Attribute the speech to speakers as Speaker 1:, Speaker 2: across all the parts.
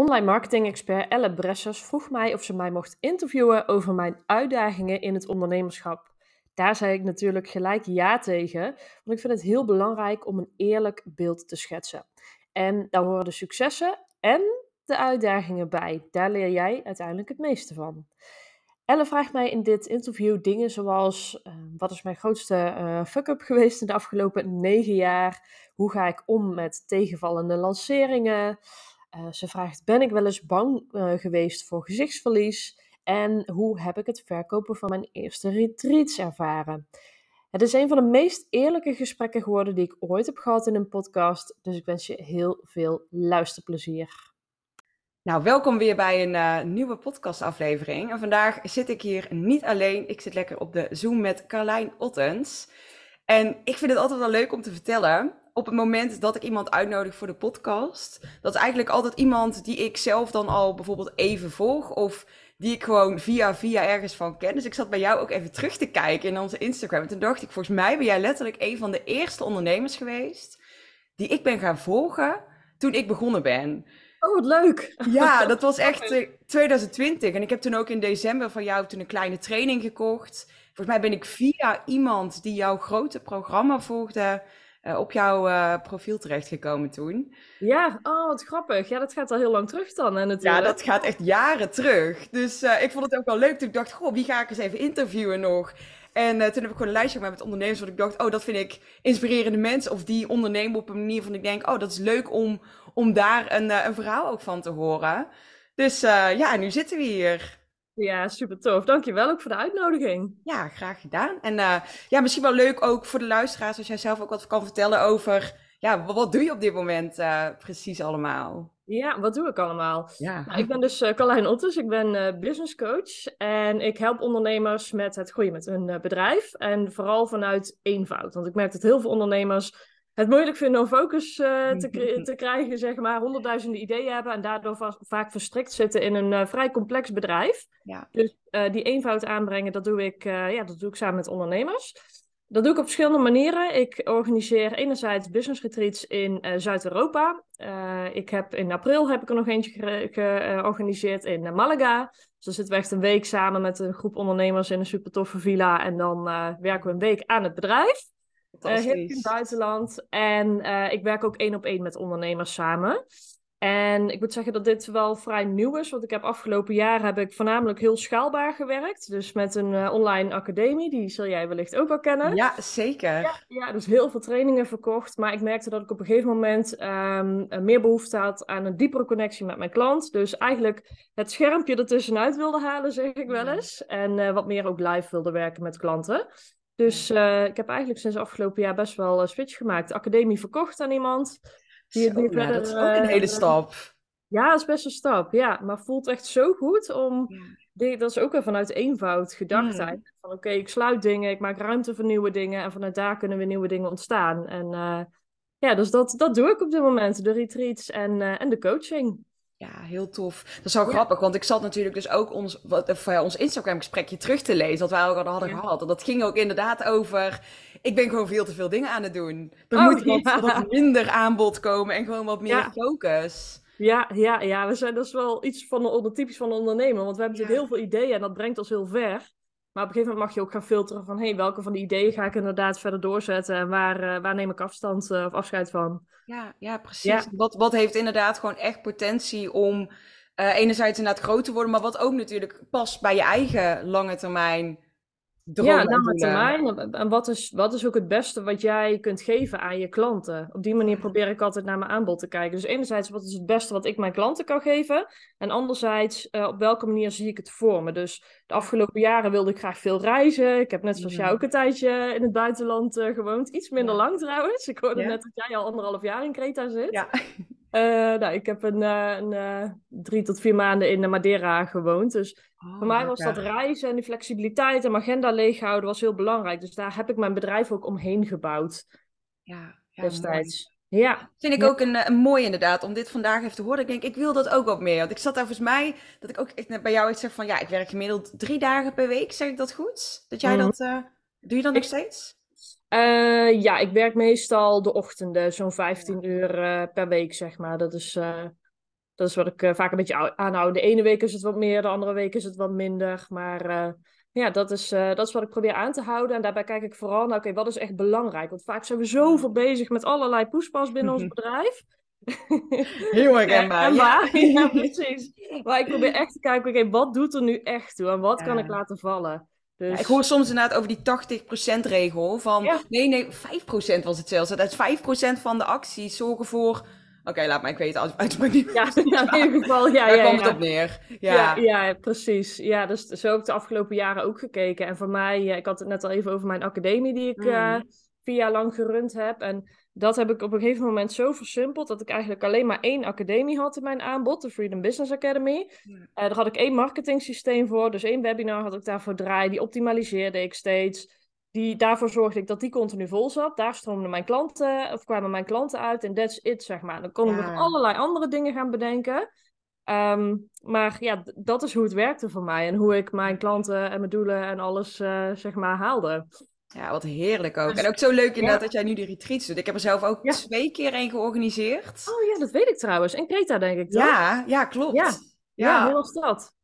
Speaker 1: Online marketing-expert Elle Bressers vroeg mij of ze mij mocht interviewen over mijn uitdagingen in het ondernemerschap. Daar zei ik natuurlijk gelijk ja tegen, want ik vind het heel belangrijk om een eerlijk beeld te schetsen. En daar horen de successen en de uitdagingen bij. Daar leer jij uiteindelijk het meeste van. Elle vraagt mij in dit interview dingen zoals: uh, wat is mijn grootste uh, fuck-up geweest in de afgelopen negen jaar? Hoe ga ik om met tegenvallende lanceringen? Uh, ze vraagt: ben ik wel eens bang geweest voor gezichtsverlies? En hoe heb ik het verkopen van mijn eerste retreats ervaren? Het is een van de meest eerlijke gesprekken geworden die ik ooit heb gehad in een podcast. Dus ik wens je heel veel luisterplezier.
Speaker 2: Nou, welkom weer bij een uh, nieuwe podcastaflevering. En vandaag zit ik hier niet alleen. Ik zit lekker op de Zoom met Carlijn Ottens. En ik vind het altijd wel leuk om te vertellen. Op het moment dat ik iemand uitnodig voor de podcast, dat is eigenlijk altijd iemand die ik zelf dan al bijvoorbeeld even volg. Of die ik gewoon via via ergens van ken. Dus ik zat bij jou ook even terug te kijken in onze Instagram. En toen dacht ik, volgens mij ben jij letterlijk een van de eerste ondernemers geweest die ik ben gaan volgen toen ik begonnen ben.
Speaker 1: Oh, wat leuk.
Speaker 2: Ja, dat was echt 2020. Eh, en ik heb toen ook in december van jou toen een kleine training gekocht. Volgens mij ben ik via iemand die jouw grote programma volgde, uh, op jouw uh, profiel terechtgekomen toen.
Speaker 1: Ja, oh, wat grappig. Ja, dat gaat al heel lang terug dan. Natuurlijk.
Speaker 2: Ja, dat gaat echt jaren terug. Dus ik vond het ook wel leuk. Toen ik dacht, goh, wie ga ik eens even interviewen nog? En toen heb ik gewoon een lijstje gemaakt met ondernemers. Want ik dacht, oh, dat vind ik inspirerende mensen. Of die ondernemen op een manier van ik denk, oh, dat is leuk om om daar een, eh, een verhaal ook van te horen. Dus ja, nu zitten we hier.
Speaker 1: Ja, super tof. Dankjewel ook voor de uitnodiging.
Speaker 2: Ja, graag gedaan. En uh, ja, misschien wel leuk ook voor de luisteraars als jij zelf ook wat kan vertellen over, ja, wat doe je op dit moment uh, precies allemaal?
Speaker 1: Ja, wat doe ik allemaal? Ja. Nou, ik ben dus uh, Carlijn Otters, ik ben uh, business coach en ik help ondernemers met het groeien met hun bedrijf en vooral vanuit eenvoud. Want ik merk dat heel veel ondernemers het moeilijk vinden om focus uh, te, te, krijgen, zeg maar, honderdduizenden ideeën hebben en daardoor vaak verstrikt zitten in een uh, vrij complex bedrijf. Ja. Dus uh, die eenvoud aanbrengen, dat doe, ik, ja, dat doe ik samen met ondernemers. Dat doe ik op verschillende manieren. Ik organiseer enerzijds business retreats in Zuid-Europa. ik heb in april heb ik er nog eentje georganiseerd in Malaga. Dus dan zitten we echt een week samen met een groep ondernemers in een super toffe villa. En dan werken we een week aan het bedrijf. Uh, heel in het buitenland. En uh, ik werk ook één op één met ondernemers samen. En ik moet zeggen dat dit wel vrij nieuw is. Want ik heb afgelopen jaar heb ik voornamelijk heel schaalbaar gewerkt. Dus met een uh, online academie. Die zul jij wellicht ook wel kennen.
Speaker 2: Ja, zeker.
Speaker 1: Ja, ja, dus heel veel trainingen verkocht. Maar ik merkte dat ik op een gegeven moment um, meer behoefte had aan een diepere connectie met mijn klant. Dus eigenlijk het schermpje ertussenuit wilde halen, zeg ik wel eens. En wat meer ook live wilde werken met klanten. Dus uh, ik heb eigenlijk sinds afgelopen jaar best wel een switch gemaakt. De academie verkocht aan iemand.
Speaker 2: Die, Zo, verder, dat is ook een hele uh, stap.
Speaker 1: Ja, dat is best een stap, ja. Maar voelt echt zo goed om... Ja. dat is ook wel vanuit eenvoud gedacht mm. Van oké, ik sluit dingen, ik maak ruimte voor nieuwe dingen. En vanuit daar kunnen weer nieuwe dingen ontstaan. En uh, ja, dus dat, dat doe ik op dit moment. De retreats en, en de coaching.
Speaker 2: Ja, heel tof. Dat is wel grappig, want ik zat natuurlijk dus ook ons, wat, ja, ons Instagram-gesprekje terug te lezen, wat wij ook al hadden gehad. En dat ging ook inderdaad over, ik ben gewoon veel te veel dingen aan het doen. Er oh, moet wat, wat, minder aanbod komen en gewoon wat meer focus.
Speaker 1: Ja, ja, ja, we zijn, dat is wel iets van de, typisch van een ondernemer, want we hebben natuurlijk heel veel ideeën en dat brengt ons heel ver. Maar op een gegeven moment mag je ook gaan filteren van hey, welke van die ideeën ga ik inderdaad verder doorzetten en waar, uh, waar neem ik afstand uh, of afscheid van.
Speaker 2: Ja, ja precies. Wat, wat heeft inderdaad gewoon echt potentie om uh, enerzijds inderdaad groot te worden, maar wat ook natuurlijk past bij je eigen lange termijn
Speaker 1: ja, lange termijn. En wat is, wat is ook het beste wat jij kunt geven aan je klanten? Op die manier probeer ik altijd naar mijn aanbod te kijken. Dus enerzijds, wat is het beste wat ik mijn klanten kan geven? En anderzijds, uh, op welke manier zie ik het voor me? Dus de afgelopen jaren wilde ik graag veel reizen. Ik heb net zoals jou ook een tijdje in het buitenland uh, gewoond. Iets minder lang trouwens. Ik hoorde net dat jij al anderhalf jaar in Creta zit. Ja. Uh, nou, ik heb een, uh, een uh, drie tot vier maanden in Madeira gewoond. Dus oh, voor mij was dat reizen en die flexibiliteit en mijn agenda leeghouden was heel belangrijk. Dus daar heb ik mijn bedrijf ook omheen gebouwd. Ja, ja destijds.
Speaker 2: Ja. Vind ik ook een, een mooi inderdaad, om dit vandaag even te horen. Ik denk, ik wil dat ook wat meer. Want ik zat daar volgens mij, dat ik ook bij jou iets zeg van, ja, ik werk gemiddeld drie dagen per week. Zeg ik dat goed? Dat jij mm. dat, doe je dat nog steeds?
Speaker 1: Uh, ja, ik werk meestal de ochtenden, zo'n 15 uur uh, per week, zeg maar. Dat is, uh, dat is wat ik vaak een beetje aanhoud. De ene week is het wat meer, de andere week is het wat minder. Maar ja, dat is, dat is wat ik probeer aan te houden. En daarbij kijk ik vooral naar, oké, wat is echt belangrijk? Want vaak zijn we zoveel bezig met allerlei poespas binnen ons bedrijf.
Speaker 2: Heel herkenbaar.
Speaker 1: Ja, ja, precies. Maar ik probeer echt te kijken, oké, wat doet er nu echt toe? En wat kan ik laten vallen?
Speaker 2: Dus... Ja, ik hoor soms inderdaad over die 80% regel van, nee, nee, 5% was het zelfs. Dat is 5% van de acties zorgen voor Oké, laat maar, ik weet het uitspraak niet.
Speaker 1: Ja, in ieder geval, ja. Daar
Speaker 2: ja,
Speaker 1: kwam
Speaker 2: het op neer.
Speaker 1: Ja. ja. Ja, precies. Ja, dus zo heb ik de afgelopen jaren ook gekeken. En voor mij, ik had het net al even over mijn academie die ik mm. uh, vier jaar lang gerund heb. En dat heb ik op een gegeven moment zo versimpeld dat ik eigenlijk alleen maar één academie had in mijn aanbod, de Freedom Business Academy. Uh, daar had ik één marketing systeem voor, dus één webinar had ik daarvoor draaien. Die optimaliseerde ik steeds. Die, daarvoor zorgde ik dat die continu vol zat. Daar stroomden mijn klanten, of kwamen mijn klanten uit en that's it, zeg maar. Dan kon ik nog allerlei andere dingen gaan bedenken. Ehm, maar ja, dat is hoe het werkte voor mij en hoe ik mijn klanten en mijn doelen en alles, uh, zeg maar, haalde.
Speaker 2: Ja, wat heerlijk ook. Dus en ook zo leuk inderdaad dat jij nu die retreats doet. Ik heb er zelf ook twee keer een georganiseerd.
Speaker 1: Oh ja, dat weet ik trouwens. In Creta denk ik toch?
Speaker 2: Ja, ja klopt.
Speaker 1: Ja, ja. hoe was dat?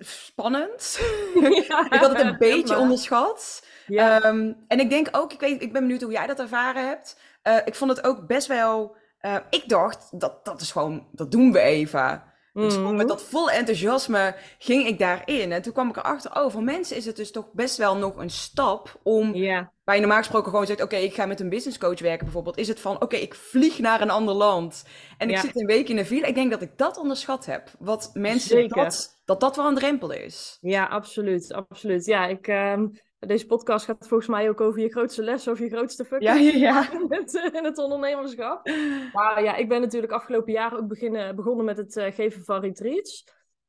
Speaker 2: Spannend. ik had het een beetje onderschat. Ehm, en ik denk ook, ik, weet, ik ben benieuwd hoe jij dat ervaren hebt. Uh, ik vond het ook best wel. Uh, ik dacht, dat, dat is gewoon, dat doen we even. Dus met dat vol enthousiasme ging ik daarin. En toen kwam ik erachter, oh, voor mensen is het dus toch best wel nog een stap om... Ja. Waar je normaal gesproken gewoon zegt, oké, ik ga met een business coach werken bijvoorbeeld. Is het van, oké, ik vlieg naar een ander land. En ik zit een week in een file. Ik denk dat ik dat onderschat heb. Wat mensen, dat, dat dat wel een drempel is.
Speaker 1: Ja, absoluut. Absoluut. Ja, ik... Um deze podcast gaat volgens mij ook over je grootste les of je grootste fuck
Speaker 2: ja, ja, ja.
Speaker 1: In, het, in het ondernemerschap. Maar ja, ik ben natuurlijk afgelopen jaren ook beginnen, begonnen met het uh, geven van retreats.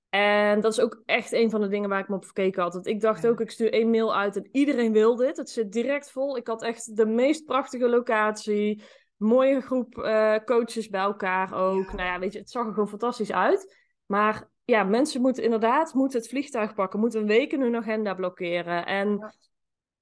Speaker 1: En dat is ook echt een van de dingen waar ik me op verkeken had. Want ik dacht ook, ik stuur één mail uit en iedereen wil dit. Het zit direct vol. Ik had echt de meest prachtige locatie. Mooie groep uh, coaches bij elkaar ook. Nou ja, weet je, het zag er gewoon fantastisch uit. Maar ja, mensen moeten inderdaad moeten het vliegtuig pakken, moeten een week in hun agenda blokkeren. En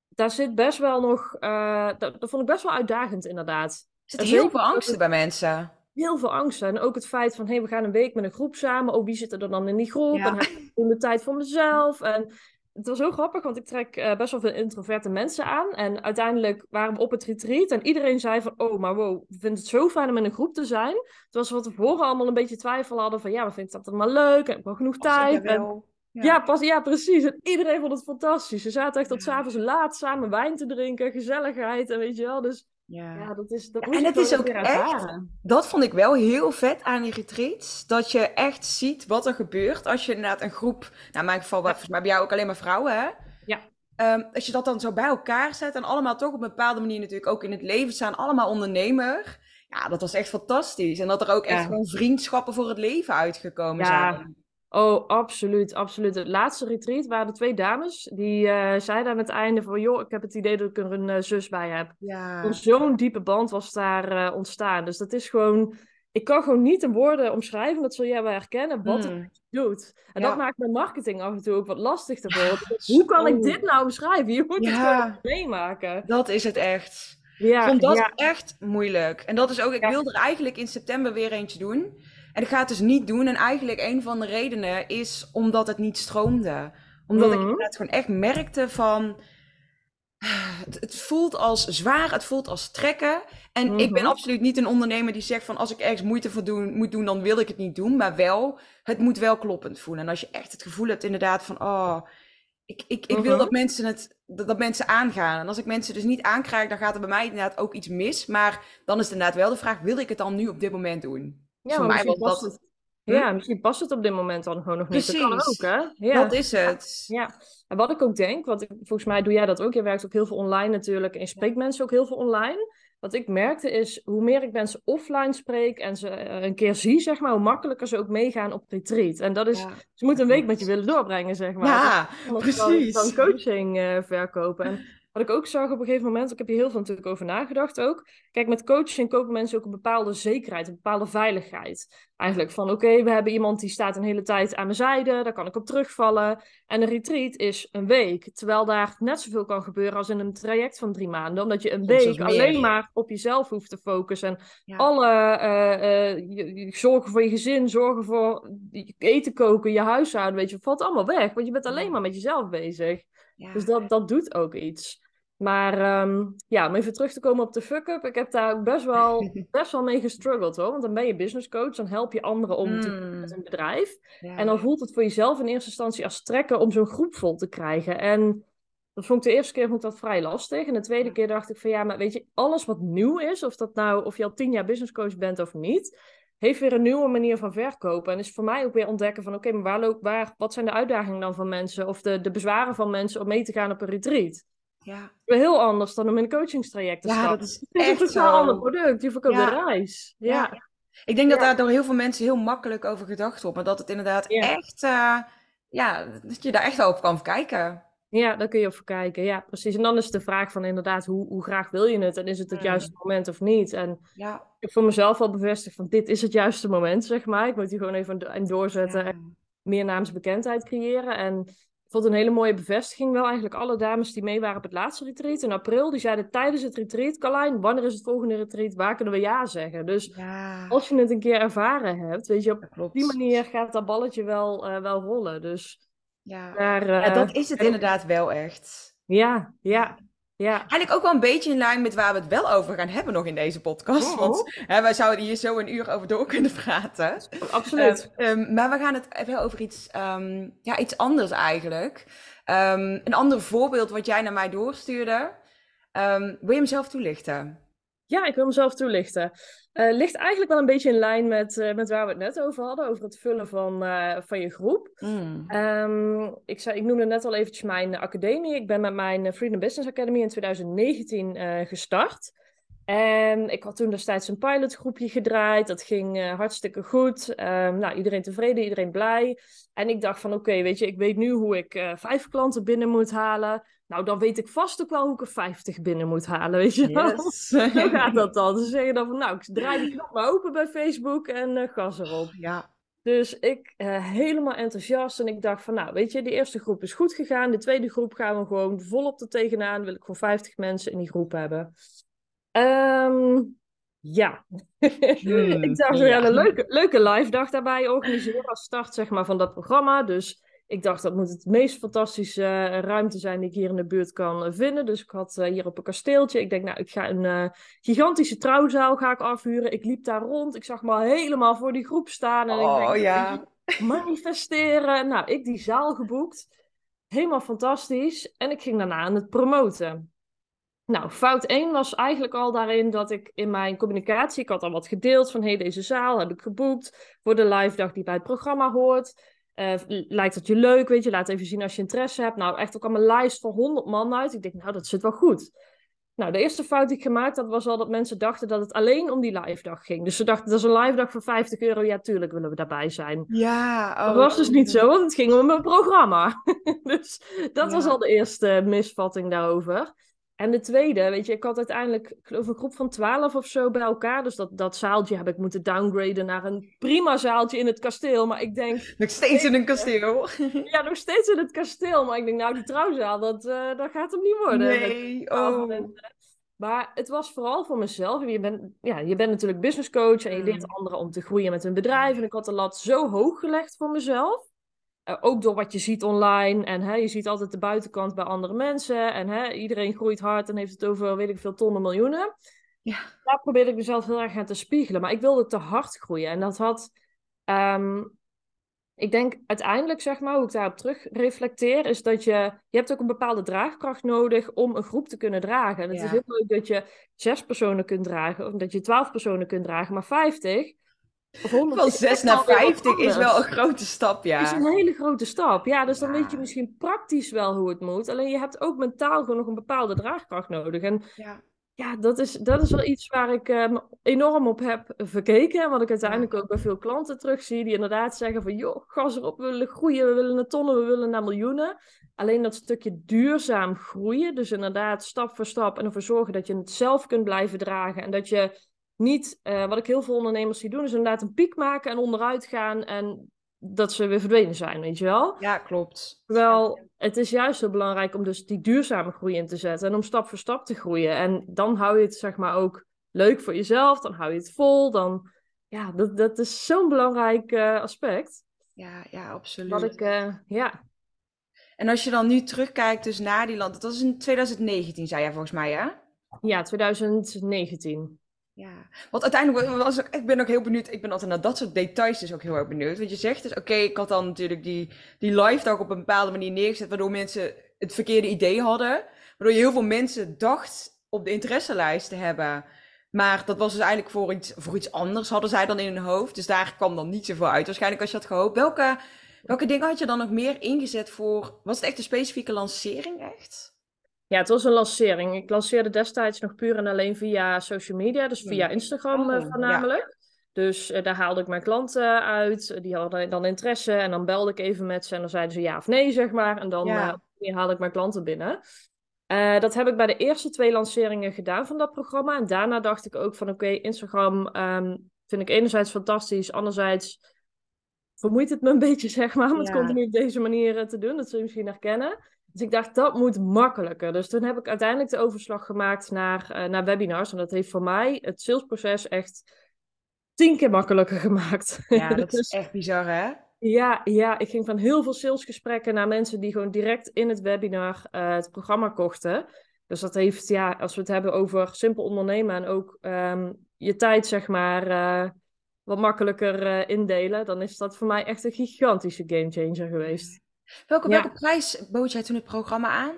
Speaker 1: daar zit best wel nog, uh, dat, dat, vond ik best wel uitdagend inderdaad.
Speaker 2: Er zit heel veel angsten bij mensen.
Speaker 1: Heel veel angsten. En ook het feit van, hé, hey, we gaan een week met een groep samen. Oh, wie zit er dan in die groep? En heb ik de tijd voor mezelf? En het was heel grappig, want ik trek uh, best wel veel introverte mensen aan. En uiteindelijk waren we op het retreat en iedereen zei van... Oh, maar wow, we vinden het zo fijn om in een groep te zijn. Terwijl ze van tevoren allemaal een beetje twijfel hadden van... Ja, we vinden dat allemaal leuk en ik heb genoeg tijd. En, ja. ja. pas, ja, precies. En iedereen vond het fantastisch. Ze zaten echt tot s'avonds laat samen wijn te drinken, gezelligheid en weet je wel. Dus ja, ja dat is. Dat
Speaker 2: en het is ook echt. Dat vond ik wel heel vet aan die retreats. Dat je echt ziet wat er gebeurt als je inderdaad een groep. Nou, in mijn geval, ja. mij bij jou ook alleen maar vrouwen, hè?
Speaker 1: Ja.
Speaker 2: Um, als je dat dan zo bij elkaar zet en allemaal toch op een bepaalde manier natuurlijk ook in het leven staan, allemaal ondernemer. Ja, dat was echt fantastisch. En dat er ook echt gewoon vriendschappen voor het leven uitgekomen zijn.
Speaker 1: Oh, absoluut, absoluut. Het laatste retreat waren twee dames. Die uh, zeiden aan het einde van... joh, ik heb het idee dat ik er een uh, zus bij heb.
Speaker 2: Ja.
Speaker 1: Zo'n diepe band was daar uh, ontstaan. Dus dat is gewoon... Ik kan gewoon niet in woorden omschrijven, dat zul jij wel herkennen, wat hmm. het doet. En ja. dat maakt mijn marketing af en toe ook wat lastig te worden. Hoe kan ik dit nou omschrijven? Je moet het gewoon meemaken.
Speaker 2: Dat is het echt. Ja, ik vond dat echt moeilijk. En dat is ook... Ik wilde er eigenlijk in september weer eentje doen... En ik ga het dus niet doen. En eigenlijk een van de redenen is omdat het niet stroomde. Omdat ik het gewoon echt merkte van... Het, voelt als zwaar, het voelt als trekken. En ik ben mhm. absoluut niet een ondernemer die zegt van... als ik ergens moeite voor doen, moet doen, dan wil ik het niet doen. Maar wel, het moet wel kloppend voelen. En als je echt het gevoel hebt inderdaad van... oh, ik, ik, ik wil mhm. dat mensen het dat, dat, mensen aangaan. En als ik mensen dus niet aankrijg, dan gaat er bij mij inderdaad ook iets mis. Maar dan is het inderdaad wel de vraag: wil ik het dan nu op dit moment doen?
Speaker 1: Ja, voor mij was dat... Het, hm? Ja, misschien past het op dit moment dan gewoon nog niet.
Speaker 2: Precies.
Speaker 1: Dat kan ook, hè?
Speaker 2: Ja. Dat is het.
Speaker 1: Ja, en wat ik ook denk, want volgens mij doe jij dat ook. Je werkt ook heel veel online natuurlijk en je spreekt mensen ook heel veel online. Wat ik merkte is, hoe meer ik mensen offline spreek en ze eh, een keer zie, zeg maar, hoe makkelijker ze ook meegaan op retreat. En dat is, ze moeten een week met je willen doorbrengen, zeg maar.
Speaker 2: Ja, precies.
Speaker 1: Dan, coaching uh, verkopen. En wat ik ook zag op een gegeven moment, ik heb hier heel veel natuurlijk over nagedacht ook. Kijk, met coaching kopen mensen ook een bepaalde zekerheid, een bepaalde veiligheid. Eigenlijk van, oké, we hebben iemand die staat een hele tijd aan mijn zijde, daar kan ik op terugvallen. En een retreat is een week, terwijl daar net zoveel kan gebeuren als in een traject van drie maanden. Omdat je een week alleen maar op jezelf hoeft te focussen. En alle uh, zorgen voor je gezin, zorgen voor eten koken, je huishouden, weet je, valt allemaal weg. Want je bent alleen maar met jezelf bezig. Dus dat, dat doet ook iets. Maar um, ja, om even terug te komen op de fuck-up. Ik heb daar ook best wel, best wel mee gestruggeld hoor. Want dan ben je business coach, dan help je anderen om te mm. met een bedrijf. En dan voelt het voor jezelf in eerste instantie als trekken om zo'n groep vol te krijgen. En dat vond ik de eerste keer vond ik dat vrij lastig. En de tweede keer dacht ik van ja, maar weet je, alles wat nieuw is, of dat nou, of je al tien jaar business coach bent of niet, heeft weer een nieuwe manier van verkopen. En is voor mij ook weer ontdekken van oké, maar waar, loop, waar, wat zijn de uitdagingen dan van mensen? Of de, de bezwaren van mensen om mee te gaan op een retreat? Ja. Heel anders dan om in een coachingstraject te ja, stappen.
Speaker 2: dat is echt een
Speaker 1: totaal ander product. Je verkoopt ja. een reis. Ja.
Speaker 2: Ik denk dat daar door heel veel mensen heel makkelijk over gedacht wordt. Maar dat het inderdaad echt... Uh, ja, dat je daar echt op kan kijken.
Speaker 1: Ja, daar kun je op kijken. Ja, precies. En dan is de vraag van inderdaad, hoe, hoe graag wil je het? En is het het mm. juiste moment of niet? En ja. ik heb voor mezelf al bevestigd van dit is het juiste moment, zeg maar. Ik moet hier gewoon even en doorzetten en meer naamsbekendheid creëren. En vond een hele mooie bevestiging wel. Eigenlijk alle dames die mee waren op het laatste retreat in april, die zeiden tijdens het retreat, Carlijn, wanneer is het volgende retreat? Waar kunnen we ja zeggen? Dus als je het een keer ervaren hebt, weet je, op die manier gaat dat balletje wel, uh, wel rollen. Dus
Speaker 2: ja, ja dat is het inderdaad wel echt.
Speaker 1: Ja, ja. Ja.
Speaker 2: Eigenlijk ook wel een beetje in lijn met waar we het wel over gaan hebben nog in deze podcast. Oh. Want hè, wij zouden hier zo een uur over door kunnen praten.
Speaker 1: Absoluut.
Speaker 2: Um, maar we gaan het wel over iets, um, ja, iets anders eigenlijk. Um, een ander voorbeeld wat jij naar mij doorstuurde. wil je hem zelf toelichten?
Speaker 1: Ja, ik wil mezelf toelichten. Uh, ligt eigenlijk wel een beetje in lijn met, uh, met waar we het net over hadden, over het vullen van, uh, van je groep. Mm. Um, ik, zei, ik noemde net al eventjes mijn academie. Ik ben met mijn Freedom Business Academy in 2019 gestart. En ik had toen destijds een pilotgroepje gedraaid. Dat ging hartstikke goed. Um, nou, iedereen tevreden, iedereen blij. En ik dacht van oké, weet je, ik weet nu hoe ik vijf klanten binnen moet halen. Nou, dan weet ik vast ook wel hoe ik er 50 binnen moet halen, weet je wel. Yes. Hoe gaat dat dan? Ze zeggen dan van, nou, ik draai die knop maar open bij Facebook en uh, gas erop.
Speaker 2: Ja.
Speaker 1: Dus ik uh, helemaal enthousiast en ik dacht van, nou, weet je, de eerste groep is goed gegaan. De tweede groep gaan we gewoon volop er tegenaan. Wil ik gewoon 50 mensen in die groep hebben. Um, ja. Hmm, ik dacht, ja. een leuke, leuke live dag daarbij organiseren als start zeg maar, van dat programma. Dus ik dacht dat moet het meest fantastische uh, ruimte zijn die ik hier in de buurt kan uh, vinden. Dus ik had uh, hier op een kasteeltje. Ik denk, nou, ik ga een gigantische trouwzaal ga ik afhuren. Ik liep daar rond. Ik zag me helemaal voor die groep staan. En
Speaker 2: oh,
Speaker 1: ik denk,
Speaker 2: ja.
Speaker 1: manifesteren. Nou, ik die zaal geboekt. Helemaal fantastisch. En ik ging daarna aan het promoten. Nou, fout 1 was eigenlijk al daarin dat ik in mijn communicatie, ik had al wat gedeeld van, hé, hey, deze zaal heb ik geboekt voor de live dag die bij het programma hoort. Uh, lijkt het je leuk, weet je, laat even zien als je interesse hebt. Nou, echt ook al mijn lijst van 100 man uit. Ik denk, nou, dat zit wel goed. Nou, de eerste fout die ik gemaakt had, was al dat mensen dachten dat het alleen om die live dag ging. Dus ze dachten, dat is een live dag voor 50 euro. Ja, tuurlijk willen we daarbij zijn.
Speaker 2: Ja.
Speaker 1: Oh. Dat was dus niet zo, want het ging om een programma. dus dat was al de eerste misvatting daarover. En de tweede, weet je, ik had uiteindelijk, ik geloof een groep van twaalf of zo bij elkaar. Dus dat, dat zaaltje heb ik moeten downgraden naar een prima zaaltje in het kasteel. Maar ik denk...
Speaker 2: Nog steeds in een kasteel.
Speaker 1: Ja, nog steeds in het kasteel. Maar ik denk, nou, die trouwzaal, dat, uh, dat gaat hem niet worden.
Speaker 2: Nee, oh.
Speaker 1: Maar het was vooral voor mezelf. Je bent, ja, je bent natuurlijk business coach en je leert mm. anderen om te groeien met hun bedrijf. En ik had de lat zo hoog gelegd voor mezelf. Eh, ook door wat je ziet online. En hè, je ziet altijd de buitenkant bij andere mensen. En hè, iedereen groeit hard en heeft het over, weet ik veel, tonnen, miljoenen.
Speaker 2: Ja.
Speaker 1: Daar probeerde ik mezelf heel erg aan te spiegelen. Maar ik wilde te hard groeien. En dat had... Ehm, ik denk uiteindelijk, zeg maar, hoe ik daarop terug reflecteer, is dat je... Je hebt ook een bepaalde draagkracht nodig om een groep te kunnen dragen. En het is heel leuk dat je zes personen kunt dragen. Of dat je twaalf personen kunt dragen. Maar vijftig
Speaker 2: van 6 naar 50 is wel een grote stap, ja.
Speaker 1: is een hele grote stap. Ja, dus dan weet je misschien praktisch wel hoe het moet. Alleen je hebt ook mentaal gewoon nog een bepaalde draagkracht nodig. En
Speaker 2: ja.
Speaker 1: ja, dat is, dat is wel iets waar ik uh, enorm op heb verkeken. En wat ik uiteindelijk ook bij veel klanten terugzie. Die inderdaad zeggen van, joh, gas erop, we willen groeien. We willen naar tonnen, we willen naar miljoenen. Alleen dat stukje duurzaam groeien. Dus inderdaad stap voor stap. En ervoor zorgen dat je het zelf kunt blijven dragen. En dat je niet, uh, wat ik heel veel ondernemers zie doen, is inderdaad een piek maken en onderuit gaan. En dat ze weer verdwenen zijn, weet je wel?
Speaker 2: Ja, klopt.
Speaker 1: Terwijl het is juist heel belangrijk om dus die duurzame groei in te zetten en om stap voor stap te groeien. En dan hou je het zeg maar ook leuk voor jezelf, dan hou je het vol, dan... Ja, dat, dat is zo'n belangrijk uh, aspect.
Speaker 2: Ja, ja, absoluut.
Speaker 1: Wat ik, uh, ja.
Speaker 2: En als je dan nu terugkijkt dus naar die land, dat was in 2019, zei jij volgens mij, hè?
Speaker 1: Ja, 2019.
Speaker 2: Ja, want uiteindelijk was ik, ik ben ook heel benieuwd. Ik ben altijd naar dat soort details dus ook heel erg benieuwd. Want je zegt dus, oké, ik had dan natuurlijk die, die live dag op een bepaalde manier neergezet, waardoor mensen het verkeerde idee hadden. Waardoor je heel veel mensen dacht op de interesselijst te hebben. Maar dat was dus eigenlijk voor iets, voor iets anders, hadden zij dan in hun hoofd. Dus daar kwam dan niet zoveel uit, waarschijnlijk als je had gehoopt. Welke, welke dingen had je dan nog meer ingezet voor, was het echt een specifieke lancering echt?
Speaker 1: Ja, het was een lancering. Ik lanceerde destijds nog puur en alleen via social media, dus via hmm. Instagram oh, voornamelijk. Dus uh, daar haalde ik mijn klanten uit. Die hadden dan interesse en dan belde ik even met ze en dan zeiden ze ja of nee, zeg maar. En dan ja. uh, haalde ik mijn klanten binnen. Uh, dat heb ik bij de eerste twee lanceringen gedaan van dat programma. En daarna dacht ik ook van oké, Instagram um, vind ik enerzijds fantastisch, anderzijds vermoeit het me een beetje, zeg maar, om het continu op deze manier te doen. Dat zul je misschien herkennen. Dus ik dacht, dat moet makkelijker. Dus toen heb ik uiteindelijk de overslag gemaakt naar, uh, naar webinars. En dat heeft voor mij het salesproces echt tien keer makkelijker gemaakt.
Speaker 2: Ja, dat is echt bizar, hè?
Speaker 1: Ja, ja, ik ging van heel veel salesgesprekken naar mensen die gewoon direct in het webinar uh, het programma kochten. Dus dat heeft, ja, als we het hebben over simpel ondernemen en ook um, je tijd, zeg maar, uh, wat makkelijker indelen, dan is dat voor mij echt een gigantische gamechanger geweest.
Speaker 2: Welke, welke prijs bood jij toen het programma aan?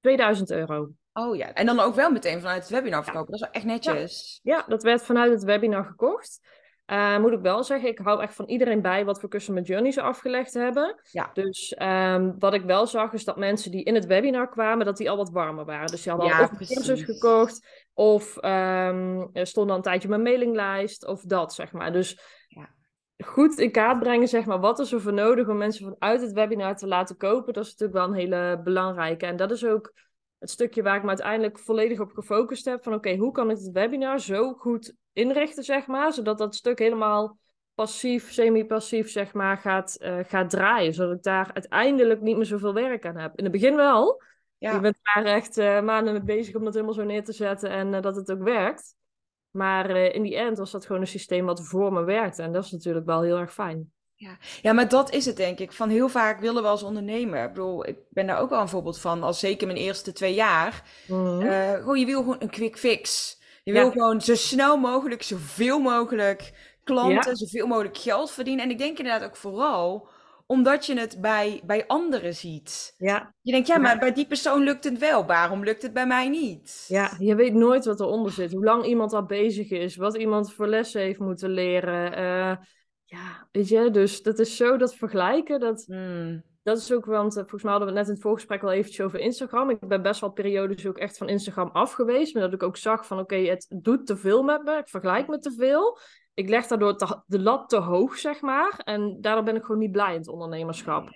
Speaker 1: 2000 euro.
Speaker 2: Oh ja, en dan ook wel meteen vanuit het webinar verkopen. Dat is wel echt netjes.
Speaker 1: Ja, dat werd vanuit het webinar gekocht. Uh, moet ik wel zeggen, ik hou echt van iedereen bij wat voor customer journey ze afgelegd hebben.
Speaker 2: Ja.
Speaker 1: Dus um, wat ik wel zag, is dat mensen die in het webinar kwamen, dat die al wat warmer waren. Dus die hadden ja, al of een cursus gekocht, of um, stonden al een tijdje op mijn mailinglijst, of dat, zeg maar. Dus goed in kaart brengen, zeg maar, wat is er voor nodig om mensen vanuit het webinar te laten kopen. Dat is natuurlijk wel een hele belangrijke. En dat is ook het stukje waar ik me uiteindelijk volledig op gefocust heb. Van oké, hoe kan ik het webinar zo goed inrichten, zeg maar, zodat dat stuk helemaal passief, semi-passief, zeg maar, gaat, uh, gaat draaien. Zodat ik daar uiteindelijk niet meer zoveel werk aan heb. In het begin wel. Ja. Je bent daar echt uh, maanden mee bezig om dat helemaal zo neer te zetten en uh, dat het ook werkt. Maar uh, in die end was dat gewoon een systeem wat voor me werkte. En dat is natuurlijk wel heel erg fijn.
Speaker 2: Ja. ja, maar dat is het denk ik. Van heel vaak willen we als ondernemer. Ik bedoel, ik ben daar ook wel een voorbeeld van. Als zeker mijn eerste twee jaar. Mm gewoon, je wil gewoon een quick fix. Je wil gewoon zo snel mogelijk, zoveel mogelijk klanten, zoveel mogelijk geld verdienen. En ik denk inderdaad ook vooral omdat je het bij, bij anderen ziet.
Speaker 1: Ja.
Speaker 2: Je denkt, ja, maar bij die persoon lukt het wel. Waarom lukt het bij mij niet?
Speaker 1: Ja, je weet nooit wat eronder zit. Hoe lang iemand al bezig is. Wat iemand voor lessen heeft moeten leren. Uh, ja, weet je. Dus dat is zo dat vergelijken. Dat,
Speaker 2: hmm.
Speaker 1: dat is ook, want uh, volgens mij hadden we het net in het voorgesprek al eventjes over Instagram. Ik ben best wel periodes ook echt van Instagram af geweest. Maar dat ik ook zag van, oké, het doet te veel met me. Ik vergelijk me te veel ik leg daardoor de lat te hoog, zeg maar. En daardoor ben ik gewoon niet blij in het ondernemerschap.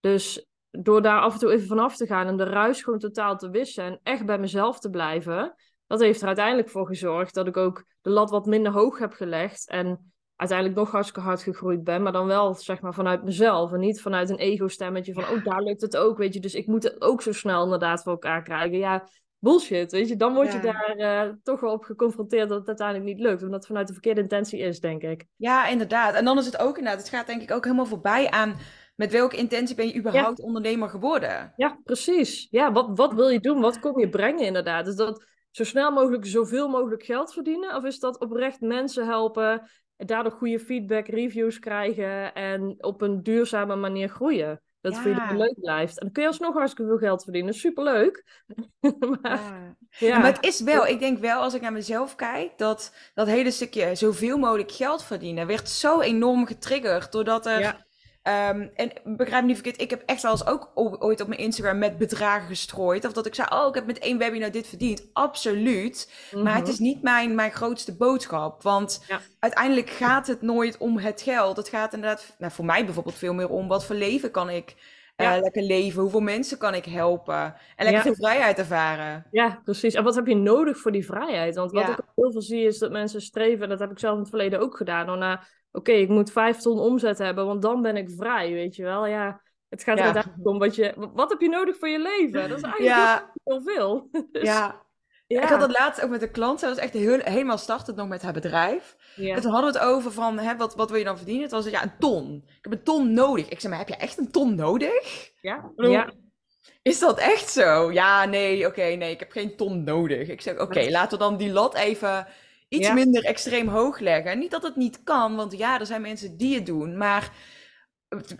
Speaker 1: Dus door daar af en toe even vanaf te gaan en de ruis gewoon totaal te wissen en echt bij mezelf te blijven, dat heeft er uiteindelijk voor gezorgd dat ik ook de lat wat minder hoog heb gelegd en uiteindelijk nog hartstikke hard gegroeid ben, maar dan wel zeg maar vanuit mezelf en niet vanuit een ego-stemmetje van, oh daar lukt het ook, weet je, dus ik moet het ook zo snel inderdaad voor elkaar krijgen. Ja, bullshit, weet je. Dan word je daar uh, toch wel op geconfronteerd dat het uiteindelijk niet lukt. Omdat het vanuit de verkeerde intentie is, denk ik.
Speaker 2: Ja, inderdaad. En dan is het ook inderdaad, het gaat denk ik ook helemaal voorbij aan met welke intentie ben je überhaupt ondernemer geworden.
Speaker 1: Ja, precies. Ja, wat, wat wil je doen? Wat kom je brengen inderdaad? Is dat zo snel mogelijk zoveel mogelijk geld verdienen? Of is dat oprecht mensen helpen en daardoor goede feedback, reviews krijgen en op een duurzame manier groeien? Dat het voor leuk blijft. En dan kun je alsnog hartstikke veel geld verdienen. Superleuk.
Speaker 2: maar, ja. maar het is wel, ik denk wel als ik naar mezelf kijk, dat dat hele stukje zoveel mogelijk geld verdienen werd zo enorm getriggerd. Doordat er Um, en begrijp me niet verkeerd, ik heb echt wel eens ook ooit op mijn Instagram met bedragen gestrooid. Of dat ik zei, oh, ik heb met één webinar dit verdiend. Absoluut. Maar het mhm. is niet mijn, mijn grootste boodschap. Want uiteindelijk gaat het nooit om het geld. Het gaat inderdaad, nou, voor mij bijvoorbeeld veel meer om wat voor leven kan ik uh, lekker leven. Hoeveel mensen kan ik helpen? En lekker veel vrijheid ervaren.
Speaker 1: Ja, precies. En wat heb je nodig voor die vrijheid? Want wat ik heel veel zie is dat mensen streven, en dat heb ik zelf in het verleden ook gedaan, door naar oké, ik moet vijf ton omzet hebben, want dan ben ik vrij, weet je wel. Ja, het gaat er uiteindelijk om wat je... Wat heb je nodig voor je leven? Dat is eigenlijk ja. heel veel.
Speaker 2: Dus, ja. Ja. Ik had dat laatst ook met een klant. Zij was echt heel, helemaal startend nog met haar bedrijf. Ja. En toen hadden we het over van, hè, wat, wat wil je dan verdienen? Het was ja, een ton. Ik heb een ton nodig. Ik zei, maar heb je echt een ton nodig?
Speaker 1: Ja. ja.
Speaker 2: Is dat echt zo? Ja, nee, oké, nee, ik heb geen ton nodig. Ik zeg, oké, laten we dan die lat even iets minder extreem hoog leggen. niet dat het niet kan, want ja, er zijn mensen die het doen. Maar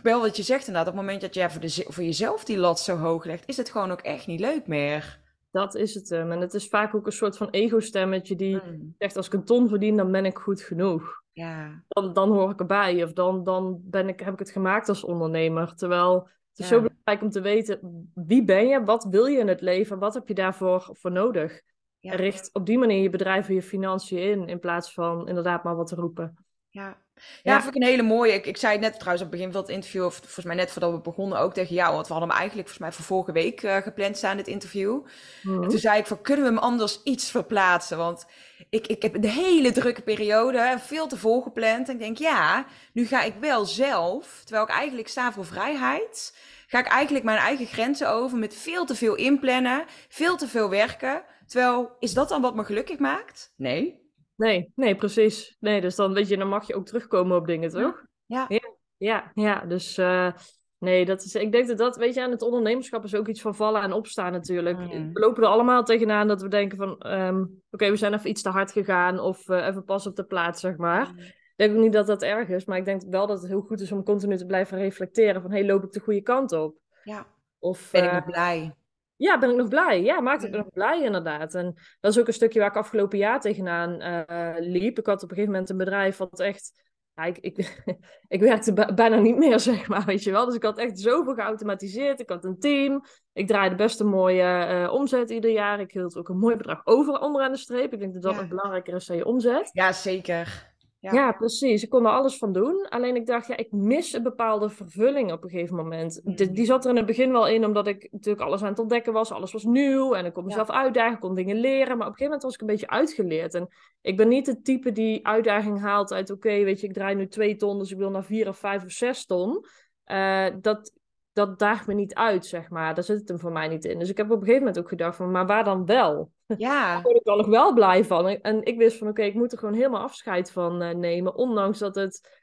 Speaker 2: wel wat je zegt inderdaad, op het moment dat je voor, de, voor jezelf die lat zo hoog legt, is het gewoon ook echt niet leuk meer.
Speaker 1: Dat is het En het is vaak ook een soort van ego-stemmetje die hmm. zegt: als ik een ton verdien, dan ben ik goed genoeg.
Speaker 2: Ja.
Speaker 1: Dan, dan hoor ik erbij. Of dan, dan ben ik, heb ik het gemaakt als ondernemer. Terwijl het is zo belangrijk om te weten: wie ben je? Wat wil je in het leven? Wat heb je daarvoor voor nodig? Ja. richt op die manier je bedrijf en je financiën in, in plaats van inderdaad maar wat te roepen.
Speaker 2: Ja, ja, ja. vind ik een hele mooie. Ik, ik zei het net trouwens op het begin van het interview, of volgens mij net voordat we begonnen ook tegen jou, want we hadden hem eigenlijk volgens mij voor vorige week uh, gepland staan, dit interview. Mhm. En toen zei ik van, kunnen we hem anders iets verplaatsen? Want ik, ik heb een hele drukke periode, veel te vol gepland. En ik denk, ja, nu ga ik wel zelf, terwijl ik eigenlijk sta voor vrijheid, ga ik eigenlijk mijn eigen grenzen over met veel te veel inplannen, veel te veel werken. Terwijl, is dat dan wat me gelukkig maakt? Nee.
Speaker 1: Nee, nee, precies. Nee, dus dan weet je, dan mag je ook terugkomen op dingen, toch?
Speaker 2: Ja.
Speaker 1: Ja, ja, ja. dus uh, nee, dat is, ik denk dat dat, weet je, aan het ondernemerschap is ook iets van vallen en opstaan natuurlijk. Mm. We lopen er allemaal tegenaan dat we denken van, um, oké, we zijn even iets te hard gegaan of uh, even pas op de plaats, zeg maar. Mm. Ik denk ook niet dat dat erg is, maar ik denk wel dat het heel goed is om continu te blijven reflecteren van, hé, hey, loop ik de goede kant op?
Speaker 2: Ja. Of, ben ik uh, blij?
Speaker 1: Ja, ben ik nog blij. Ja, maakt het me nog blij inderdaad. En dat is ook een stukje waar ik afgelopen jaar tegenaan uh, liep. Ik had op een gegeven moment een bedrijf wat echt... Ja, ik, ik, ik werkte bijna niet meer, zeg maar, weet je wel. Dus ik had echt zoveel geautomatiseerd. Ik had een team. Ik draaide best een mooie uh, omzet ieder jaar. Ik hield ook een mooi bedrag over onderaan de streep. Ik denk dat dat nog belangrijker is dan je omzet.
Speaker 2: Ja, zeker.
Speaker 1: Ja. precies. Ik kon er alles van doen. Alleen ik dacht, ja, ik mis een bepaalde vervulling op een gegeven moment. Mm. die zat er in het begin wel in, omdat ik natuurlijk alles aan het ontdekken was. Alles was nieuw en ik kon mezelf uitdagen, kon dingen leren. Maar op een gegeven moment was ik een beetje uitgeleerd. En ik ben niet het type die uitdaging haalt uit, oké, weet je, ik draai nu twee ton, dus ik wil naar vier of vijf of zes ton. Uh, dat, dat daagt me niet uit, zeg maar. Daar zit het hem voor mij niet in. Dus ik heb op een gegeven moment ook gedacht van, maar waar dan wel?
Speaker 2: Ja.
Speaker 1: Daar word ik wel nog wel blij van. En ik wist van, oké, ik moet er gewoon helemaal afscheid van uh, nemen. Ondanks dat het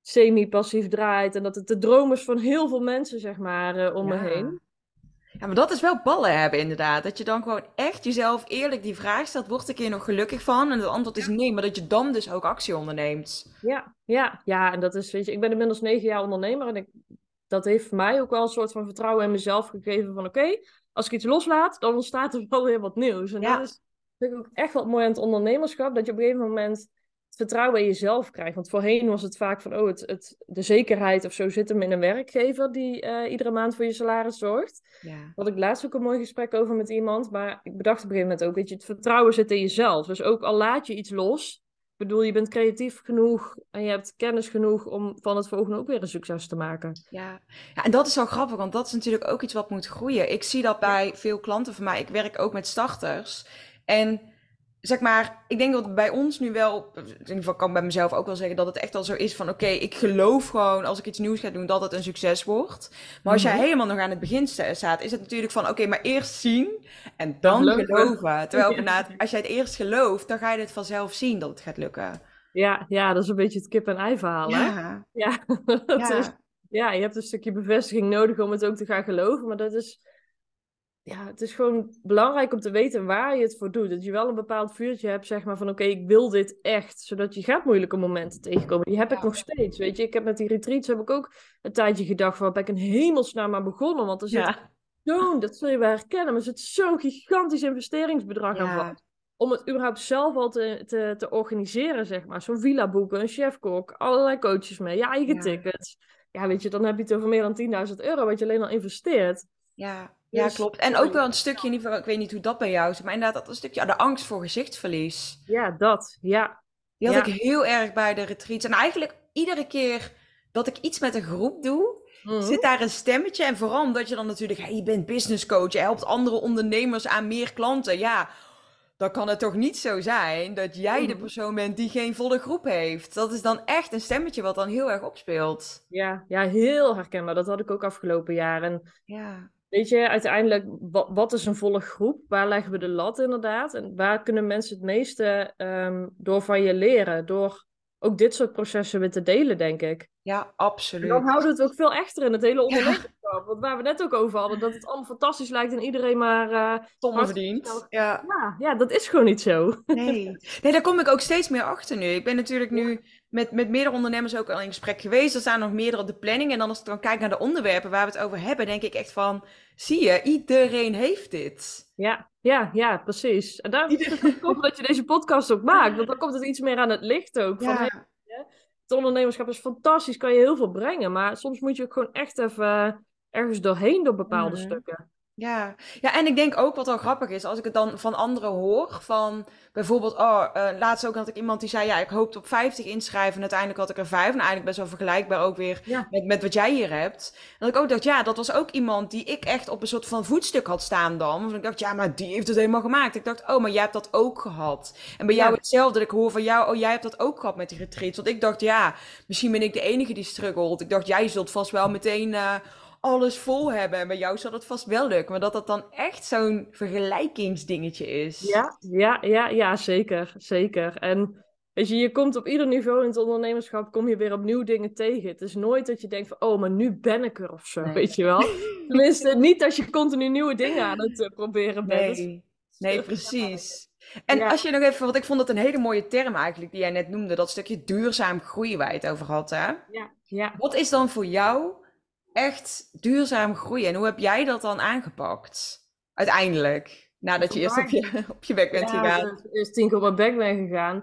Speaker 1: semi-passief draait. En dat het de droom is van heel veel mensen, zeg maar, uh, om me heen.
Speaker 2: Ja, maar dat is wel ballen hebben, inderdaad. Dat je dan gewoon echt jezelf eerlijk die vraag stelt: word ik hier nog gelukkig van? En het antwoord is nee, maar dat je dan dus ook actie onderneemt.
Speaker 1: Ja, ja, ja. En dat is, weet je, ik ben inmiddels negen jaar ondernemer. En ik dat heeft mij ook wel een soort van vertrouwen in mezelf gegeven van oké, als ik iets loslaat, dan ontstaat er wel weer wat nieuws. En dat is ik ook echt wat mooi aan het ondernemerschap, dat je op een gegeven moment het vertrouwen in jezelf krijgt. Want voorheen was het vaak van, oh, het, het, de zekerheid of zo zit hem in een werkgever die uh, iedere maand voor je salaris zorgt.
Speaker 2: Ja.
Speaker 1: Had ik laatst ook een mooi gesprek over met iemand, maar ik bedacht op een gegeven moment ook, weet je, het vertrouwen zit in jezelf. Dus ook al laat je iets los, bedoel, je bent creatief genoeg en je hebt kennis genoeg om van het volgende ook weer een succes te maken.
Speaker 2: Ja. ja, en dat is wel grappig, want dat is natuurlijk ook iets wat moet groeien. Ik zie dat bij veel klanten van mij. Ik werk ook met starters. En zeg maar, ik denk dat bij ons nu wel, in ieder geval kan ik bij mezelf ook wel zeggen dat het echt al zo is van oké, ik geloof gewoon als ik iets nieuws ga doen dat het een succes wordt. Maar als jij mhm. helemaal nog aan het begin staat, is het natuurlijk van oké, maar eerst zien en dan geloven. Terwijl ja. als jij het eerst gelooft, dan ga je het vanzelf zien dat het gaat lukken.
Speaker 1: Ja, ja dat is een beetje het kip-en-ei verhaal.
Speaker 2: Ja.
Speaker 1: Hè? Ja. ja. Is, ja, je hebt een stukje bevestiging nodig om het ook te gaan geloven, maar dat is ja, het is gewoon belangrijk om te weten waar je het voor doet. Dat je wel een bepaald vuurtje hebt, zeg maar, van oké, ik wil dit echt. Zodat je gaat moeilijke momenten tegenkomen. Die heb ik nog steeds, weet je. Ik heb met die retreats heb ik ook een tijdje gedacht van, ben ik een hemelsnaam maar begonnen? Want er zit ja. zo'n, dat zul je wel herkennen, maar er zit zo'n gigantisch investeringsbedrag aan vast. Om het überhaupt zelf al te, te, te organiseren, zeg maar. Zo'n villa boeken, een chefkok, allerlei coaches mee, je eigen tickets ja, weet je, dan heb je het over meer dan 10.000 euro wat je alleen al investeert.
Speaker 2: Ja, ja, dus klopt. En ook wel een stukje, in ieder geval, ik weet niet hoe dat bij jou is, maar inderdaad dat een stukje de angst voor gezichtsverlies.
Speaker 1: Ja, dat, ja.
Speaker 2: Die had ik heel erg bij de retreats. En eigenlijk iedere keer dat ik iets met een groep doe, mhm. zit daar een stemmetje. En vooral omdat je dan natuurlijk, hey, je bent business coach, je helpt andere ondernemers aan meer klanten. Ja, dan kan het toch niet zo zijn dat jij de mhm. persoon bent die geen volle groep heeft. Dat is dan echt een stemmetje wat dan heel erg opspeelt.
Speaker 1: Ja, ja heel herkenbaar. Dat had ik ook afgelopen jaren. Ja. Weet je, uiteindelijk, wat, wat, is een volle groep? Waar leggen we de lat inderdaad? En waar kunnen mensen het meeste um, door van je leren? Door ook dit soort processen weer te delen, denk ik.
Speaker 2: Ja, absoluut.
Speaker 1: dan houden we het ook veel echter in het hele ondernemerschap. Want waar we net ook over hadden, dat het allemaal fantastisch lijkt en iedereen maar...
Speaker 2: Uh, verdient.
Speaker 1: Ja. ja. Ja, dat is gewoon niet zo.
Speaker 2: Nee. nee, daar kom ik ook steeds meer achter nu. Ik ben natuurlijk nu met, met meerdere ondernemers ook al in gesprek geweest. Er staan nog meerdere op de planning. En dan als ik dan kijk naar de onderwerpen waar we het over hebben, denk ik echt van... Zie je, iedereen heeft dit.
Speaker 1: Ja, ja, ja, precies. En daarom is het goed dat je deze podcast ook maakt. Want dan komt het iets meer aan het licht ook. Van, ja. het ondernemerschap is fantastisch, kan je heel veel brengen. Maar soms moet je ook gewoon echt even ergens doorheen door bepaalde stukken.
Speaker 2: Ja. ja, en ik denk ook wat wel grappig is, als ik het dan van anderen hoor, van bijvoorbeeld, oh, uh, laatst ook had ik iemand die zei, ja, ik hoopte op 50 inschrijven en uiteindelijk had ik er 5. En eigenlijk best wel vergelijkbaar ook weer met, met wat jij hier hebt. En dat ik ook dacht, ja, dat was ook iemand die ik echt op een soort van voetstuk had staan dan. Want ik dacht, ja, maar die heeft het helemaal gemaakt. Ik dacht, oh, maar jij hebt dat ook gehad. En bij jou hetzelfde, dat ik hoor van jou, oh, jij hebt dat ook gehad met die retreats. Want ik dacht, ja, misschien ben ik de enige die struggelt. Ik dacht, jij zult vast wel meteen... Uh, alles vol hebben. En bij jou zal het vast wel lukken. Maar dat dat dan echt zo'n vergelijkingsdingetje is.
Speaker 1: Ja, ja, ja, ja, zeker. Zeker. En weet je, je komt op ieder niveau in het ondernemerschap, kom je weer opnieuw dingen tegen. Het is nooit dat je denkt van, oh, maar nu ben ik er of zo, weet je wel. Tenminste, niet als je continu nieuwe dingen aan het uh, proberen bent.
Speaker 2: Nee, nee precies. En als je nog even, want ik vond dat een hele mooie term eigenlijk, die jij net noemde, dat stukje duurzaam groeien waar je het over had, hè?
Speaker 1: Ja, ja.
Speaker 2: Wat is dan voor jou echt duurzaam groeien. En hoe heb jij dat dan aangepakt? Uiteindelijk. Nadat je eerst op je, op je bek bent ja, gegaan.
Speaker 1: Eerst tien keer op mijn bek ben gegaan.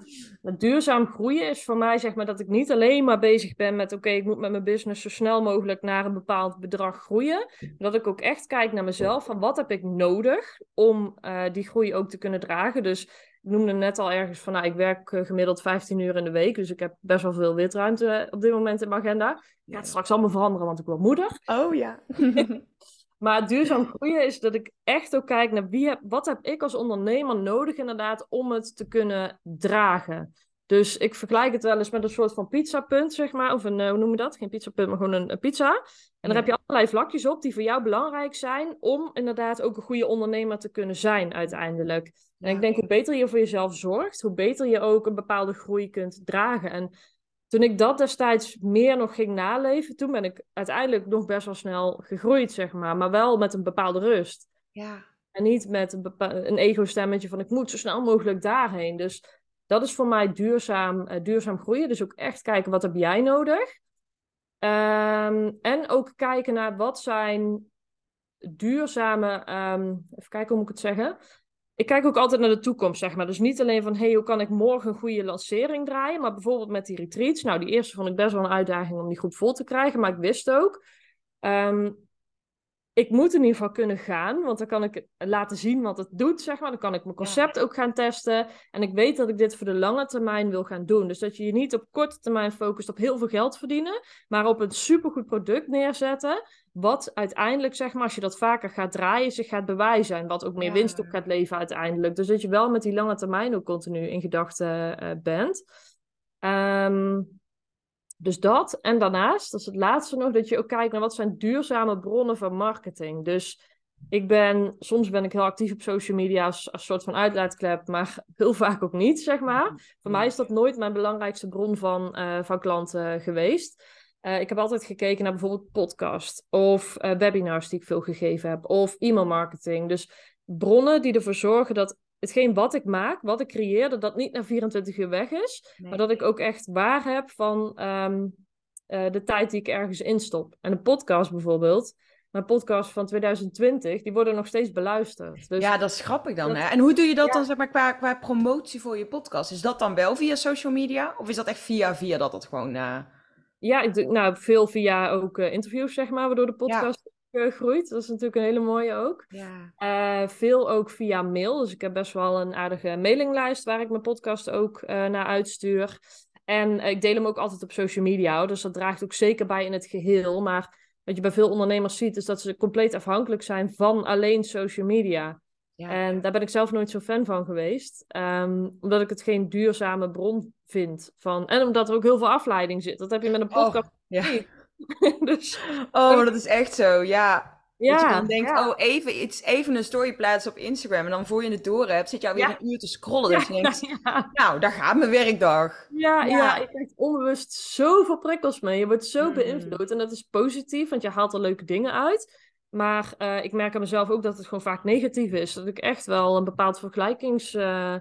Speaker 1: duurzaam groeien is voor mij zeg maar dat ik niet alleen maar bezig ben met oké, ik moet met mijn business zo snel mogelijk naar een bepaald bedrag groeien. Maar dat ik ook echt kijk naar mezelf van wat heb ik nodig om uh, die groei ook te kunnen dragen. Dus ik noemde net al ergens van, nou, ik werk eh, gemiddeld 15 uur in de week, dus ik heb best wel veel witruimte eh, op dit moment in mijn agenda. Ja, het straks allemaal veranderen, want ik word moeder.
Speaker 2: Oh ja.
Speaker 1: maar duurzaam groeien is dat ik echt ook kijk naar wie heb, wat heb ik als ondernemer nodig inderdaad om het te kunnen dragen. Dus ik vergelijk het wel eens met een soort van pizzapunt, zeg maar. Of een, uh, hoe noem je dat? Geen pizzapunt, maar gewoon een, een pizza. En daar heb je allerlei vlakjes op die voor jou belangrijk zijn om inderdaad ook een goede ondernemer te kunnen zijn uiteindelijk. En ik denk, hoe beter je voor jezelf zorgt, hoe beter je ook een bepaalde groei kunt dragen. En toen ik dat destijds meer nog ging naleven, toen ben ik uiteindelijk nog best wel snel gegroeid, zeg maar. Maar wel met een bepaalde rust.
Speaker 2: Ja.
Speaker 1: En niet met een, een ego-stemmetje van ik moet zo snel mogelijk daarheen. Dus dat is voor mij duurzaam, uh, duurzaam groeien. Dus ook echt kijken, wat heb jij nodig? Um, en ook kijken naar wat zijn duurzame... Um, even kijken hoe moet ik het zeggen ik kijk ook altijd naar de toekomst, zeg maar. Dus niet alleen van, hey, hoe kan ik morgen een goede lancering draaien? Maar bijvoorbeeld met die retreats. Nou, die eerste vond ik best wel een uitdaging om die goed vol te krijgen. Maar ik wist ook, um, ik moet in ieder geval kunnen gaan. Want dan kan ik laten zien wat het doet, zeg maar. Dan kan ik mijn concept ook gaan testen. En ik weet dat ik dit voor de lange termijn wil gaan doen. Dus dat je je niet op korte termijn focust op heel veel geld verdienen. Maar op een supergoed product neerzetten wat uiteindelijk, zeg maar, als je dat vaker gaat draaien, zich gaat bewijzen. En wat ook meer winst op gaat leveren uiteindelijk. Dus dat je wel met die lange termijn ook continu in gedachten uh, bent. Um, dus dat. En daarnaast, dat is het laatste nog, dat je ook kijkt naar wat zijn duurzame bronnen van marketing. Dus ik ben, soms ben ik heel actief op social media als, als soort van uitlaatklep, maar heel vaak ook niet, zeg maar. Voor mij is dat nooit mijn belangrijkste bron van, uh, van klanten geweest. Uh, ik heb altijd gekeken naar bijvoorbeeld podcast of uh, webinars die ik veel gegeven heb, of e-mailmarketing. Dus bronnen die ervoor zorgen dat hetgeen wat ik maak, wat ik creëer, dat dat niet na 24 uur weg is, maar dat ik ook echt waar heb van um, uh, de tijd die ik ergens instop. En een podcast bijvoorbeeld, mijn podcast van 2020, die worden nog steeds beluisterd.
Speaker 2: Dus ja, dat is grappig dan. Hè? En hoe doe je dat dan zeg maar, qua, qua promotie voor je podcast? Is dat dan wel via social media? Of is dat echt via via dat het gewoon... Uh...
Speaker 1: ja, ik doe nou, veel via ook interviews, zeg maar, waardoor de podcast groeit. Dat is natuurlijk een hele mooie ook. Ja. veel ook via mail. Dus ik heb best wel een aardige mailinglijst waar ik mijn podcast ook naar uitstuur. En ik deel hem ook altijd op social media. Dus dat draagt ook zeker bij in het geheel. Maar wat je bij veel ondernemers ziet, is dat ze compleet afhankelijk zijn van alleen social media. Ja. En daar ben ik zelf nooit zo fan van geweest. Ehm, omdat ik het geen duurzame bron vind. Van, en omdat er ook heel veel afleiding zit. Dat heb je met een oh, podcast oh, ja.
Speaker 2: dus, oh, maar dat is echt zo, ja. Ja, dat je dan denkt, oh, even, iets, even een story plaatsen op Instagram. En dan voor je het door hebt, zit je alweer een uur te scrollen. Dus je denkt, nou, daar gaat mijn werkdag.
Speaker 1: Ja, ja. ik krijg onbewust zoveel prikkels mee. Je wordt zo mm. beïnvloed. En dat is positief, want je haalt er leuke dingen uit. Maar uh, ik merk aan mezelf ook dat het gewoon vaak negatief is. Dat ik echt wel een bepaald vergelijkings... Uh,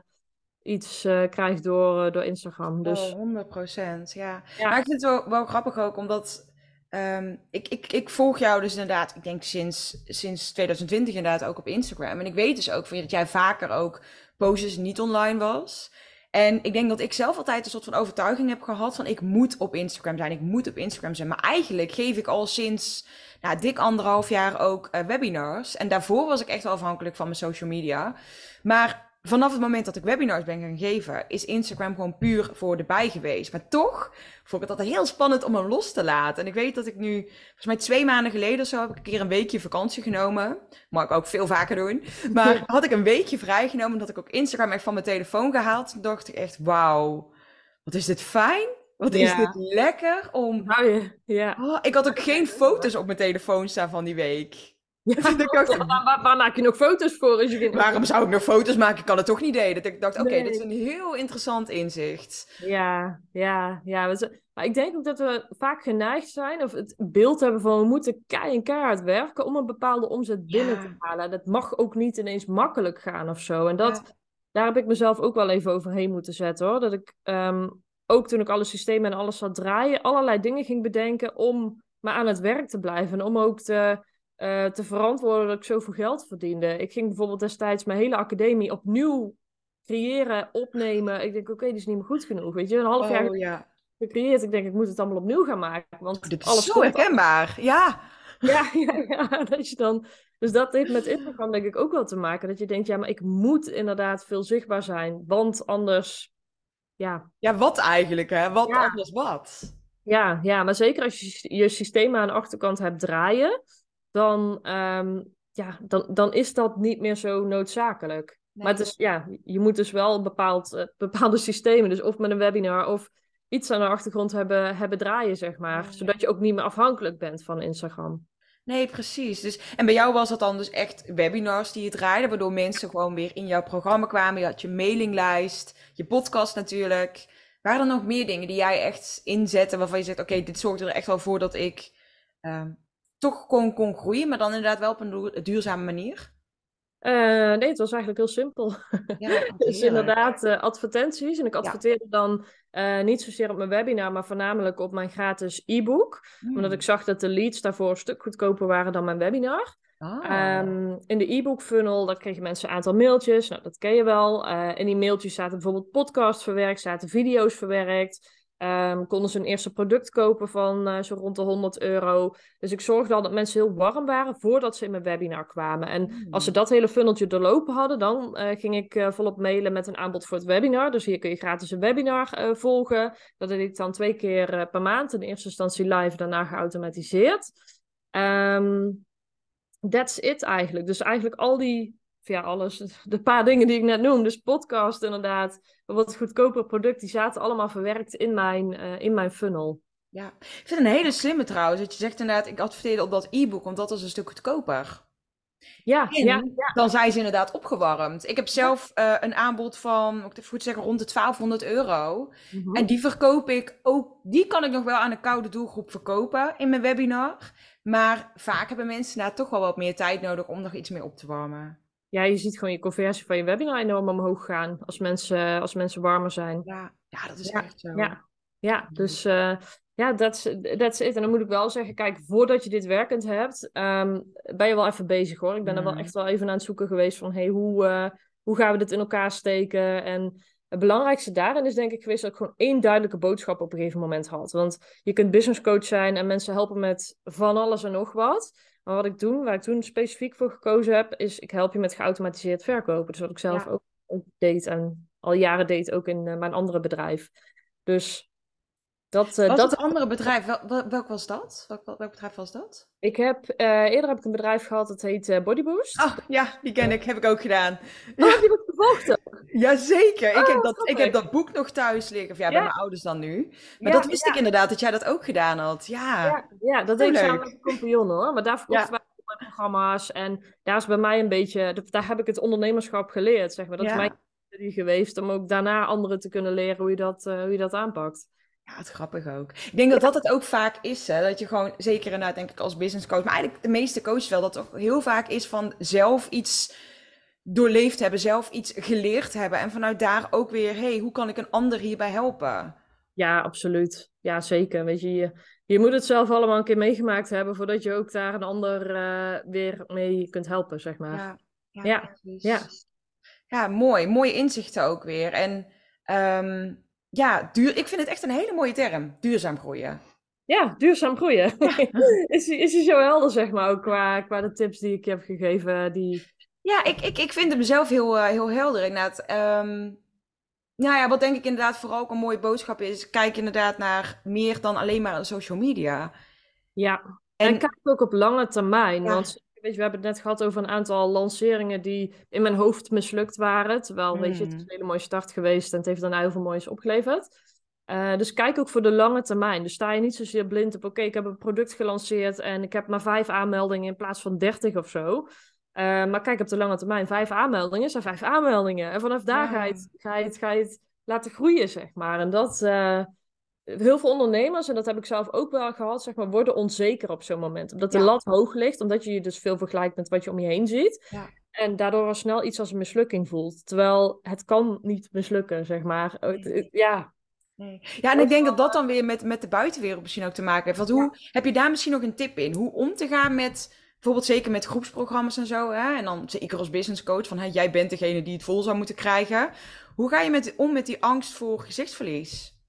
Speaker 1: iets uh, krijg door, door Instagram. Dus...
Speaker 2: Oh, 100 procent, ja. Maar ik vind het wel, wel grappig ook, omdat Um, ik, ik, ik volg jou dus inderdaad, ik denk sinds, sinds 2020 inderdaad ook op Instagram. En ik weet dus ook van je dat jij vaker ook posters niet online was. En ik denk dat ik zelf altijd een soort van overtuiging heb gehad van ik moet op Instagram zijn, ik moet op Instagram zijn. Maar eigenlijk geef ik al sinds nou, dik anderhalf jaar ook uh, webinars. En daarvoor was ik echt wel afhankelijk van mijn social media. Maar vanaf het moment dat ik webinars ben gaan geven, is Instagram gewoon puur voor de bij geweest. Maar toch vond ik het altijd heel spannend om hem los te laten. En ik weet dat ik nu, volgens mij twee maanden geleden of zo, heb ik een keer een weekje vakantie genomen. Mag ik ook veel vaker doen. Maar had ik een weekje vrijgenomen, dat ik ook Instagram echt van mijn telefoon gehaald. Toen dacht ik echt, wauw, wat is dit fijn. Wat is dit lekker om...
Speaker 1: Nou, ja.
Speaker 2: Oh, ik had ook geen foto's op mijn telefoon staan van die week.
Speaker 1: Ja, waar, waar, maak je nog foto's voor? Als je
Speaker 2: Waarom zou ik nog foto's maken? Ik kan het toch niet delen. Dat ik dacht, oké, dit is een heel interessant inzicht.
Speaker 1: Ja, ja, ja. Maar ik denk ook dat we vaak geneigd zijn, of het beeld hebben van we moeten kei en keihard werken om een bepaalde omzet binnen te halen. Dat mag ook niet ineens makkelijk gaan of zo. En dat, daar heb ik mezelf ook wel even overheen moeten zetten hoor. Dat ik ehm, ook toen ik alle systemen en alles zat draaien, allerlei dingen ging bedenken om maar aan het werk te blijven. En om ook te uh, te verantwoorden dat ik zoveel geld verdiende. Ik ging bijvoorbeeld destijds mijn hele academie opnieuw creëren, opnemen. Ik denk, oké, dit is niet meer goed genoeg. Weet je, een half jaar oh, ja. gecreëerd. Ik denk, ik moet het allemaal opnieuw gaan maken. Want
Speaker 2: dit is alles zo herkenbaar, ja.
Speaker 1: Ja, ja, ja, dat je dan... Dus dat heeft met Instagram denk ik ook wel te maken. Dat je denkt, ja, maar ik moet inderdaad veel zichtbaar zijn. Want anders, ja...
Speaker 2: Ja, wat eigenlijk, hè? Wat anders wat?
Speaker 1: Ja, ja, maar zeker als je je systeem aan de achterkant hebt draaien dan, um, ja, dan, dan is dat niet meer zo noodzakelijk. Maar het is, ja, je moet dus wel bepaald, uh, bepaalde systemen, dus of met een webinar of iets aan de achtergrond hebben, hebben draaien, zeg maar. Zodat je ook niet meer afhankelijk bent van Instagram.
Speaker 2: Nee, precies. Dus, en bij jou was dat dan dus echt webinars die je draaide, waardoor mensen gewoon weer in jouw programma kwamen. Je had je mailinglijst, je podcast natuurlijk. Waren er nog meer dingen die jij echt inzette waarvan je zegt, oké, dit zorgt er echt wel voor dat ik um, toch kon, kon groeien, maar dan inderdaad wel op een duurzame manier?
Speaker 1: Uh, nee, het was eigenlijk heel simpel. Ja, dus inderdaad uh, advertenties. En ik adverteerde dan uh, niet zozeer op mijn webinar, maar voornamelijk op mijn gratis e-book. Hmm. Omdat ik zag dat de leads daarvoor een stuk goedkoper waren dan mijn webinar. Ah. Um, in de e-book funnel, daar kregen mensen een aantal mailtjes. Nou, dat ken je wel. in die mailtjes zaten bijvoorbeeld podcasts verwerkt, zaten video's verwerkt. Um, konden ze een eerste product kopen van uh, zo rond de 100 euro. Dus ik zorgde al dat mensen heel warm waren voordat ze in mijn webinar kwamen. En als ze hmm. dat hele funneltje doorlopen hadden, dan uh, ging ik uh, volop mailen met een aanbod voor het webinar. Dus hier kun je gratis een webinar volgen. Dat deed ik dan twee keer per maand. In eerste instantie live, daarna geautomatiseerd. Um, that's it eigenlijk. Dus eigenlijk al die ja, alles, de paar dingen die ik net noem, dus podcast inderdaad, wat goedkoper product, die zaten allemaal verwerkt in mijn, uh, in mijn funnel.
Speaker 2: Ja, ik vind het een hele slimme trouwens, dat je zegt inderdaad, ik adverteerde op dat e-book, want dat was een stuk goedkoper.
Speaker 1: Ja, ja,
Speaker 2: dan zijn ze inderdaad opgewarmd. Ik heb zelf uh, een aanbod van, ik goed zeggen, rond de 1200 euro. Mhm. En die verkoop ik ook, die kan ik nog wel aan een koude doelgroep verkopen in mijn webinar. Maar vaak hebben mensen daar toch wel wat meer tijd nodig om nog iets meer op te warmen
Speaker 1: ja, je ziet gewoon je conversie van je webinar enorm omhoog gaan als mensen, als mensen warmer zijn.
Speaker 2: Ja, ja dat is echt zo.
Speaker 1: Ja, ja dus uh, ja, that's, that's it. En dan moet ik wel zeggen, kijk, voordat je dit werkend hebt, um, ben je wel even bezig hoor. Ik ben er wel echt wel even aan het zoeken geweest van, hey, hoe, uh, hoe gaan we dit in elkaar steken? En Het belangrijkste daarin is denk ik geweest dat ik gewoon één duidelijke boodschap op een gegeven moment had. Want je kunt business coach zijn en mensen helpen met van alles en nog wat. Maar wat ik doe, waar ik toen specifiek voor gekozen heb, is ik help je met geautomatiseerd verkopen. Dus wat ik zelf ook, ook, deed en al jaren deed ook in mijn andere bedrijf. Dus
Speaker 2: dat, uh, was dat... het andere bedrijf, wel, welk was dat? Welk, welk, bedrijf was dat?
Speaker 1: Ik heb, uh, eerder heb ik een bedrijf gehad, dat heet Bodyboost.
Speaker 2: Oh, ja, die ken ik, heb ik ook gedaan.
Speaker 1: Oh, gevolgd
Speaker 2: Jazeker, ik, heb oh, dat, ik heb dat boek nog thuis liggen, of ja, bij mijn ouders dan nu. Maar dat wist ik inderdaad, dat jij dat ook gedaan had. Ja,
Speaker 1: ja, dat deed ik samen met compagnon hoor. Maar daar verkochten wij mijn programma's. En daar is bij mij een beetje, daar heb ik het ondernemerschap geleerd, zeg maar. Dat is mijn geweest om ook daarna anderen te kunnen leren hoe je dat, hoe je dat aanpakt.
Speaker 2: Ja, het grappig ook. Ik denk dat dat het ook vaak is, hè? dat je gewoon, zeker inderdaad denk ik als business coach, maar eigenlijk de meeste coaches wel, dat ook heel vaak is van zelf iets doorleefd hebben, zelf iets geleerd hebben en vanuit daar ook weer, hey, hoe kan ik een ander hierbij helpen?
Speaker 1: Ja, absoluut. Ja, zeker. Weet je, je, je moet het zelf allemaal een keer meegemaakt hebben voordat je ook daar een ander uh, weer mee kunt helpen, zeg maar. Ja, ja, ja.
Speaker 2: ja. ja mooi. Mooie inzichten ook weer. En um, ja, duur, ik vind het echt een hele mooie term. Duurzaam groeien.
Speaker 1: Ja, duurzaam groeien. is, is hij zo helder, zeg maar, ook qua, qua de tips die ik heb gegeven? Die...
Speaker 2: Ja, ik, ik, ik vind hem zelf heel, uh, heel helder inderdaad. Um, nou ja, wat denk ik inderdaad vooral ook een mooie boodschap is, kijk inderdaad naar meer dan alleen maar social media.
Speaker 1: Ja, en, en kijk ook op lange termijn. Want weet je, we hebben het net gehad over een aantal lanceringen die in mijn hoofd mislukt waren. Terwijl, weet je, het is hmm. een hele mooie start geweest en het heeft dan heel veel moois opgeleverd. Uh, dus kijk ook voor de lange termijn. Dus sta je niet zozeer blind op, oké, ik heb een product gelanceerd en ik heb maar vijf aanmeldingen in plaats van dertig of zo. Uh, maar kijk op de lange termijn, vijf aanmeldingen zijn vijf aanmeldingen. En vanaf daar ga, je het, ga, je het, ga je het laten groeien, zeg maar. En dat, uh, heel veel ondernemers, en dat heb ik zelf ook wel gehad, zeg maar, worden onzeker op zo'n moment. Omdat de lat hoog ligt, omdat je je dus veel vergelijkt met wat je om je heen ziet. Ja. En daardoor al snel iets als een mislukking voelt. Terwijl het kan niet mislukken, zeg maar. Ja.
Speaker 2: Nee. Ja, en ik denk dat dat dan weer met, met de buitenwereld misschien ook te maken heeft. Want hoe, heb je daar misschien nog een tip in? Hoe om te gaan met, bijvoorbeeld zeker met groepsprogramma's en zo. Hè? En dan zeker als business coach, van hè, jij bent degene die het vol zou moeten krijgen. Hoe ga je met, om met die angst voor gezichtsverlies?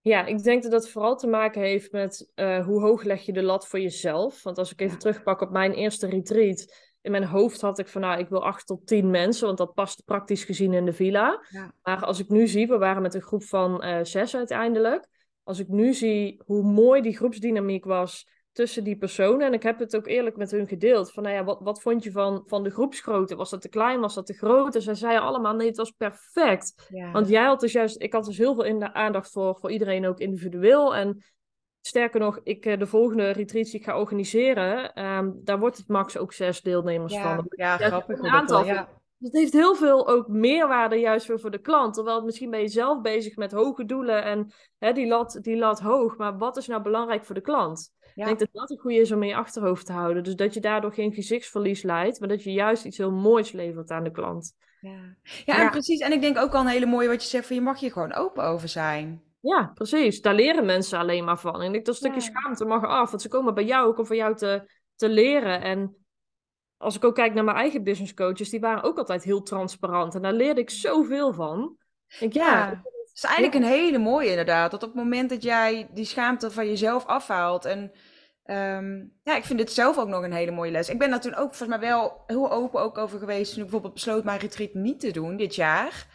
Speaker 1: Ja, ik denk dat dat vooral te maken heeft met uh, hoe hoog leg je de lat voor jezelf. Want als ik even terugpak op mijn eerste retreat, in mijn hoofd had ik van nou, ik wil acht tot tien mensen, want dat past praktisch gezien in de villa. Ja. Maar als ik nu zie, we waren met een groep van uh, zes uiteindelijk. Als ik nu zie hoe mooi die groepsdynamiek was, tussen die personen. En ik heb het ook eerlijk met hun gedeeld. Van nou ja, wat, wat vond je van, van de groepsgrootte? Was dat te klein? Was dat te groot? En zij zeiden allemaal, nee, het was perfect. Want jij had dus juist, ik had dus heel veel in de aandacht voor, voor iedereen ook individueel. En sterker nog, ik, eh, de volgende retreat die ik ga organiseren, um, daar wordt het max ook zes deelnemers van.
Speaker 2: Ja, grappig. Een aantal. Ja.
Speaker 1: Het heeft heel veel ook meerwaarde juist weer voor de klant. Terwijl misschien ben je zelf bezig met hoge doelen en hè, die, lat, die lat hoog. Maar wat is nou belangrijk voor de klant? Ik denk dat dat een goede is om in je achterhoofd te houden. Dus dat je daardoor geen gezichtsverlies leidt, maar dat je juist iets heel moois levert aan de klant.
Speaker 2: Ja, ja, en precies. En ik denk ook al een hele mooie wat je zegt van je mag je gewoon open over zijn.
Speaker 1: Ja, precies. Daar leren mensen alleen maar van. En ik denk dat stukje schaamte mag af. Want ze komen bij jou ook om van jou te, te leren. En als ik ook kijk naar mijn eigen business coaches, die waren ook altijd heel transparant. En daar leerde ik zoveel van.
Speaker 2: Ik, ja, is eigenlijk een hele mooie inderdaad. Dat op het moment dat jij die schaamte van jezelf afhaalt. En um, ja, ik vind dit zelf ook nog een hele mooie les. Ik ben daar toen ook volgens mij wel heel open ook over geweest. Toen ik bijvoorbeeld besloot mijn retreat niet te doen dit jaar.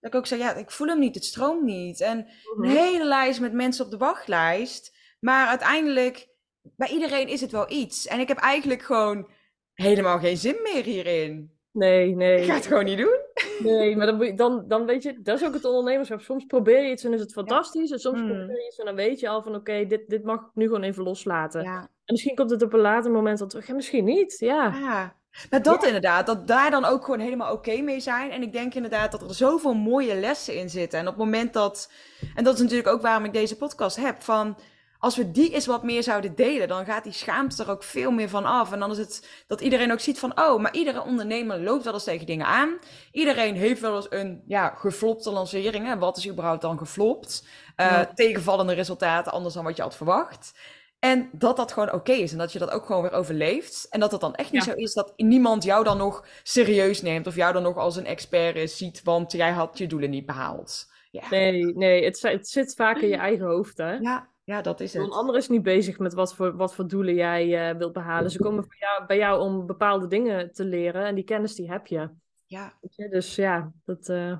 Speaker 2: Dat ik ook zei, ja, ik voel hem niet, het stroomt niet. En een mhm. hele lijst met mensen op de wachtlijst. Maar uiteindelijk, bij iedereen is het wel iets. En ik heb eigenlijk gewoon helemaal geen zin meer hierin.
Speaker 1: Nee, nee.
Speaker 2: Ik ga het gewoon niet doen.
Speaker 1: Nee, maar dan, dan, dan weet je, dat is ook het ondernemerschap. Soms probeer je iets en is het fantastisch. En soms mm. probeer je iets en dan weet je al van oké, dit, dit mag ik nu gewoon even loslaten. Ja. En misschien komt het op een later moment al terug. En misschien niet, ja.
Speaker 2: ja. Maar dat inderdaad, dat daar dan ook gewoon helemaal oké mee zijn. En ik denk inderdaad dat er zoveel mooie lessen in zitten. En op het moment dat, en dat is natuurlijk ook waarom ik deze podcast heb, van als we die eens wat meer zouden delen, dan gaat die schaamte er ook veel meer van af. En dan is het dat iedereen ook ziet van, oh, maar iedere ondernemer loopt wel eens tegen dingen aan. Iedereen heeft wel eens een ja, geflopte lancering. Hè? Wat is überhaupt dan geflopt? Uh, Tegenvallende resultaten, anders dan wat je had verwacht. En dat dat gewoon oké is en dat je dat ook gewoon weer overleeft. En dat het dan echt niet zo is dat niemand jou dan nog serieus neemt of jou dan nog als een expert is, ziet, want jij had je doelen niet behaald.
Speaker 1: Ja. Nee, nee het, het zit vaak in je eigen hoofd, hè?
Speaker 2: Ja, ja, dat is het.
Speaker 1: Een ander is niet bezig met wat voor, wat voor doelen jij uh, wilt behalen. Ze komen bij jou, bij jou om bepaalde dingen te leren en die kennis die heb je.
Speaker 2: Ja.
Speaker 1: Dus ja, dat... Uh...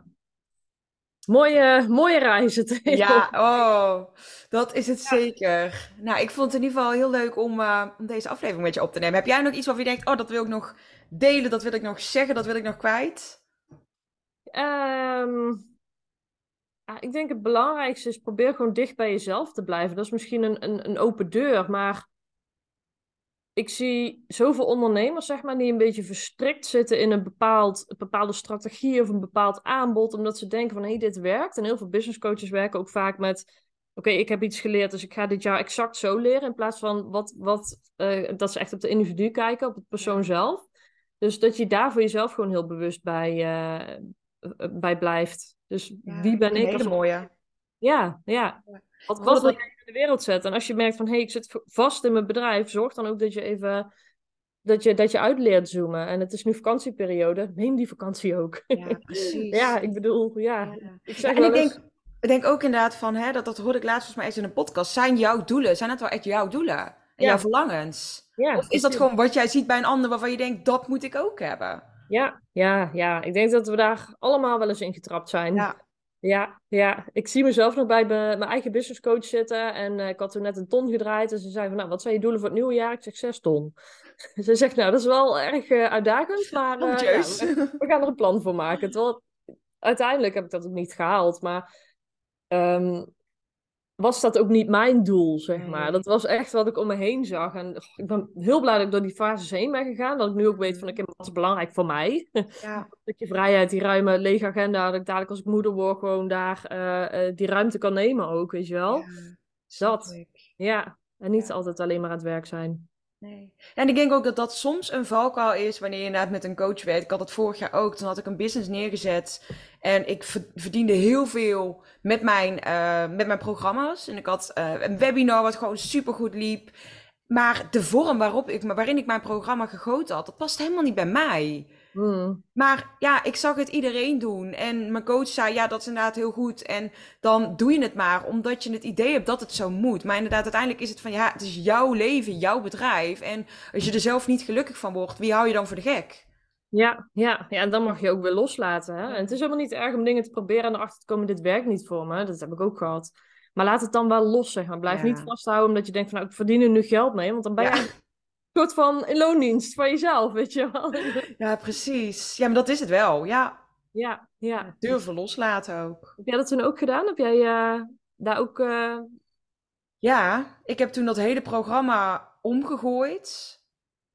Speaker 1: Mooie, mooie reizen.
Speaker 2: Ja, oh, dat is het zeker. Nou, ik vond het in ieder geval heel leuk om, uh, om deze aflevering met je op te nemen. Heb jij nog iets waarvan je denkt, oh, dat wil ik nog delen, dat wil ik nog zeggen, dat wil ik nog kwijt?
Speaker 1: Um, ja, ik denk het belangrijkste is probeer gewoon dicht bij jezelf te blijven. Dat is misschien een, een, een open deur, maar ik zie zoveel ondernemers, zeg maar, die een beetje verstrikt zitten in een, bepaald, een bepaalde strategie of een bepaald aanbod, omdat ze denken van, hé, hey, dit werkt. En heel veel business coaches werken ook vaak met, oké, ik heb iets geleerd, dus ik ga dit jaar exact zo leren, in plaats van wat, wat uh, dat ze echt op de individu kijken, op het persoon zelf. Dus dat je daar voor jezelf gewoon heel bewust bij, uh, bij blijft. Dus wie ben ik?
Speaker 2: Een hele mooie.
Speaker 1: Ja, ja. Wat, wat wil jij in de wereld zetten? En als je merkt van, hé, hey, ik zit vast in mijn bedrijf, zorg dan ook dat je even dat je, dat je uitleert zoomen. En het is nu vakantieperiode, neem die vakantie ook.
Speaker 2: Ja, precies.
Speaker 1: ja, ik bedoel, ja. Ik
Speaker 2: zeg en ik denk, ik denk ook inderdaad van, hè, dat, dat hoorde ik laatst volgens mij eens in een podcast. Zijn jouw doelen, zijn het wel echt jouw doelen? En jouw verlangens? Ja, of is dat gewoon wat jij ziet bij een ander waarvan je denkt, dat moet ik ook hebben?
Speaker 1: Ja, ja, ja. Ik denk dat we daar allemaal wel eens in getrapt zijn. Ja. Ja, ja, ik zie mezelf nog bij mijn eigen business coach zitten. En uh, ik had toen net een ton gedraaid. En ze zei van, nou, wat zijn je doelen voor het nieuwe jaar? Ik zeg, zes ton. ze zegt, nou, dat is wel erg uh, uitdagend. Maar uh, ja, we, we, gaan er een plan voor maken. Terwijl, uiteindelijk heb ik dat ook niet gehaald. Maar um, was dat ook niet mijn doel, zeg maar. Dat was echt wat ik om me heen zag. En ik ben heel blij dat ik door die fases heen ben gegaan. Dat ik nu ook weet van, wat is belangrijk voor mij? Ja. dat je vrijheid, die ruime, lege agenda, dat ik dadelijk als ik moeder word gewoon daar uh, uh, die ruimte kan nemen ook, weet je wel. Ja, dat. Ja, en niet altijd alleen maar aan het werk zijn.
Speaker 2: Nee. En ik denk ook dat dat soms een valkuil is wanneer je inderdaad met een coach werkt. Ik had het vorig jaar ook. Toen had ik een business neergezet. En ik verdiende heel veel met mijn, uh, met mijn programma's. En ik had uh, een webinar wat gewoon super goed liep. Maar de vorm waarop ik, waarin ik mijn programma gegoten had, dat past helemaal niet bij mij. Hmm. Maar ja, ik zag het iedereen doen. En mijn coach zei, ja, dat is inderdaad heel goed. En dan doe je het maar, omdat je het idee hebt dat het zo moet. Maar inderdaad, uiteindelijk is het van, ja, het is jouw leven, jouw bedrijf. En als je er zelf niet gelukkig van wordt, wie hou je dan voor de gek?
Speaker 1: Ja, ja, ja, en dan mag je ook weer loslaten. Hè? En het is helemaal niet erg om dingen te proberen en erachter te komen, dit werkt niet voor me. Dat heb ik ook gehad. Maar laat het dan wel los, zeg maar. Blijf niet vasthouden omdat je denkt van, nou, ik verdien er nu geld mee. Want dan ben je soort van in loondienst van jezelf, weet je wel.
Speaker 2: Ja, precies. Ja, maar dat is het wel, ja.
Speaker 1: Ja, ja.
Speaker 2: Durven loslaten ook.
Speaker 1: Heb jij dat toen ook gedaan? Heb jij uh, daar ook... Uh...
Speaker 2: Ja, ik heb toen dat hele programma omgegooid.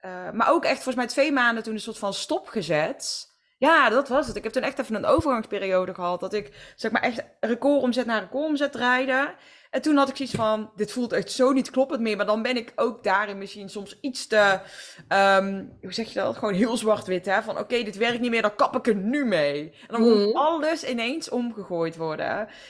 Speaker 2: Uh, maar ook echt volgens mij twee maanden toen een soort van stop gezet. Ja, dat was het. Ik heb toen echt even een overgangsperiode gehad. Dat ik zeg maar echt recordomzet naar recordomzet draaide. En toen had ik zoiets van, dit voelt echt zo niet kloppend meer. Maar dan ben ik ook daarin misschien soms iets te, um, hoe zeg je dat? Gewoon heel zwart-wit, hè? Van oké, dit werkt niet meer, dan kap ik er nu mee. En dan moet mhm. alles ineens omgegooid worden.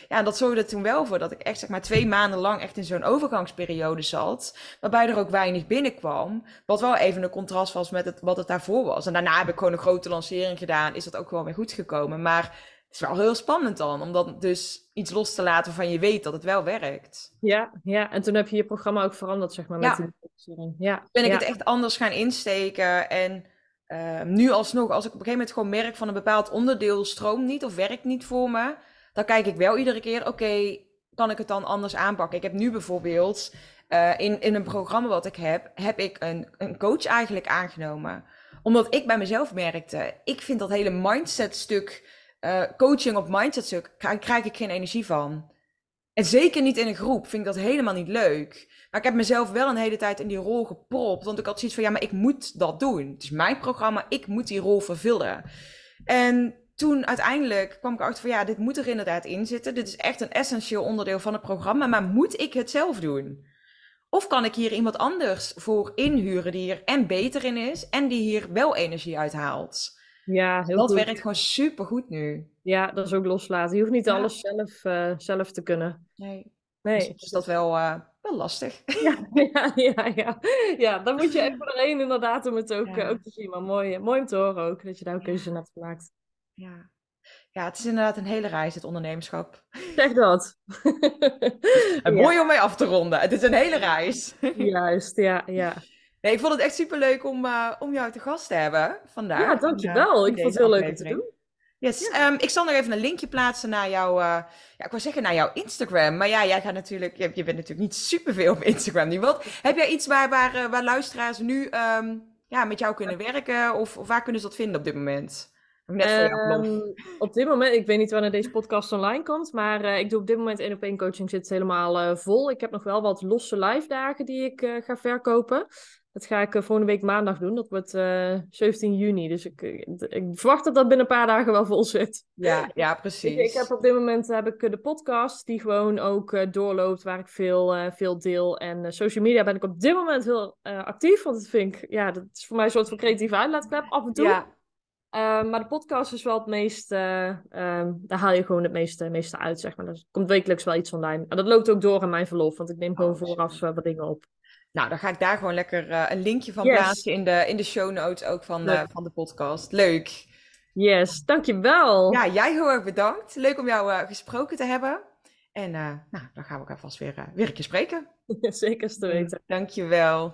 Speaker 2: Ja, en dat zorgde er toen wel voor dat ik echt zeg maar twee maanden lang echt in zo'n overgangsperiode zat. Waarbij er ook weinig binnenkwam. Wat wel even een contrast was met het, wat het daarvoor was. En daarna heb ik gewoon een grote lancering gedaan. Is dat ook wel weer goed gekomen. Maar het is wel heel spannend dan, om dan dus iets los te laten waarvan je weet dat het wel werkt.
Speaker 1: Ja, ja. en toen heb je je programma ook veranderd, zeg maar, met ja. die
Speaker 2: Ja, ben ik het echt anders gaan insteken en uh, nu alsnog, als ik op een gegeven moment gewoon merk van een bepaald onderdeel stroomt niet of werkt niet voor me, dan kijk ik wel iedere keer, oké, kan ik het dan anders aanpakken? Ik heb nu bijvoorbeeld uh, in, in een programma wat ik heb, heb ik een, een coach eigenlijk aangenomen. Omdat ik bij mezelf merkte, ik vind dat hele mindset stuk uh, coaching op mindset stuk krijg ik geen energie van. En zeker niet in een groep vind ik dat helemaal niet leuk. Maar ik heb mezelf wel een hele tijd in die rol gepropt. Want ik had zoiets van, ja, maar ik moet dat doen. Het is mijn programma, ik moet die rol vervullen. En toen uiteindelijk kwam ik achter van, ja, dit moet er inderdaad in zitten. Dit is echt een essentieel onderdeel van het programma. Maar moet ik het zelf doen? Of kan ik hier iemand anders voor inhuren die er en beter in is en die hier wel energie uit haalt?
Speaker 1: Ja, heel
Speaker 2: dat
Speaker 1: goed.
Speaker 2: werkt gewoon super goed nu.
Speaker 1: Ja, dat is ook loslaten. Je hoeft niet alles zelf, uh, zelf te kunnen.
Speaker 2: Nee. nee. Dus, dus dat wel, uh, wel lastig.
Speaker 1: Ja, ja, ja, ja. ja dan moet je even erheen inderdaad om het ook, ook te zien. Maar mooi, mooi om te horen ook, dat je daar ook keuze in hebt gemaakt.
Speaker 2: Ja. ja, het is inderdaad een hele reis, het ondernemerschap.
Speaker 1: Zeg dat.
Speaker 2: en mooi om mee af te ronden. Het is een hele reis.
Speaker 1: Juist, ja, ja.
Speaker 2: Nee, ik vond het echt superleuk om, uh, om jou te gast te hebben vandaag.
Speaker 1: Ja, dankjewel. ik vond het heel leuk om te doen.
Speaker 2: Yes. Ehm, ik zal nog even een linkje plaatsen naar jouw, uh, ja, ik wou zeggen naar jouw Instagram. Maar ja, jij gaat natuurlijk, je, je bent natuurlijk niet superveel op Instagram nu. Wat, heb jij iets waar, waar, eh, waar luisteraars nu um, ja, met jou kunnen werken? Of, of, waar kunnen ze dat vinden op dit moment?
Speaker 1: Net um, op dit moment, ik weet niet wanneer deze podcast online komt, maar uh, ik doe op dit moment één op één coaching zit helemaal vol. Ik heb nog wel wat losse live dagen die ik ga verkopen. Dat ga ik uh, volgende week maandag doen. Dat wordt uh, eh, 17 juni. Dus ik, eh, ik, verwacht dat dat binnen een paar dagen wel vol zit.
Speaker 2: Ja, ja precies.
Speaker 1: Ik, ik heb op dit moment heb ik de podcast die gewoon ook doorloopt, waar ik veel, veel deel. En social media ben ik op dit moment heel actief. Want dat vind ik, ja, dat is voor mij een soort van creatieve uitlaatklep af en toe. Ja. maar de podcast is wel het meest, ehm, daar haal je gewoon het meeste, meeste uit, zeg maar. Er komt wekelijks wel iets online. En dat loopt ook door aan mijn verlof, want ik neem gewoon oh, vooraf wat dingen op.
Speaker 2: Nou, dan ga ik daar gewoon lekker uh, een linkje van plaatsen in de, in de show notes ook van, uh, van de podcast. Leuk.
Speaker 1: Yes, dankjewel.
Speaker 2: Ja, jij heel erg bedankt. Leuk om jou uh, gesproken te hebben. En nou, dan gaan we elkaar vast weer, weer een keer spreken.
Speaker 1: Zeker te weten.
Speaker 2: Dankjewel.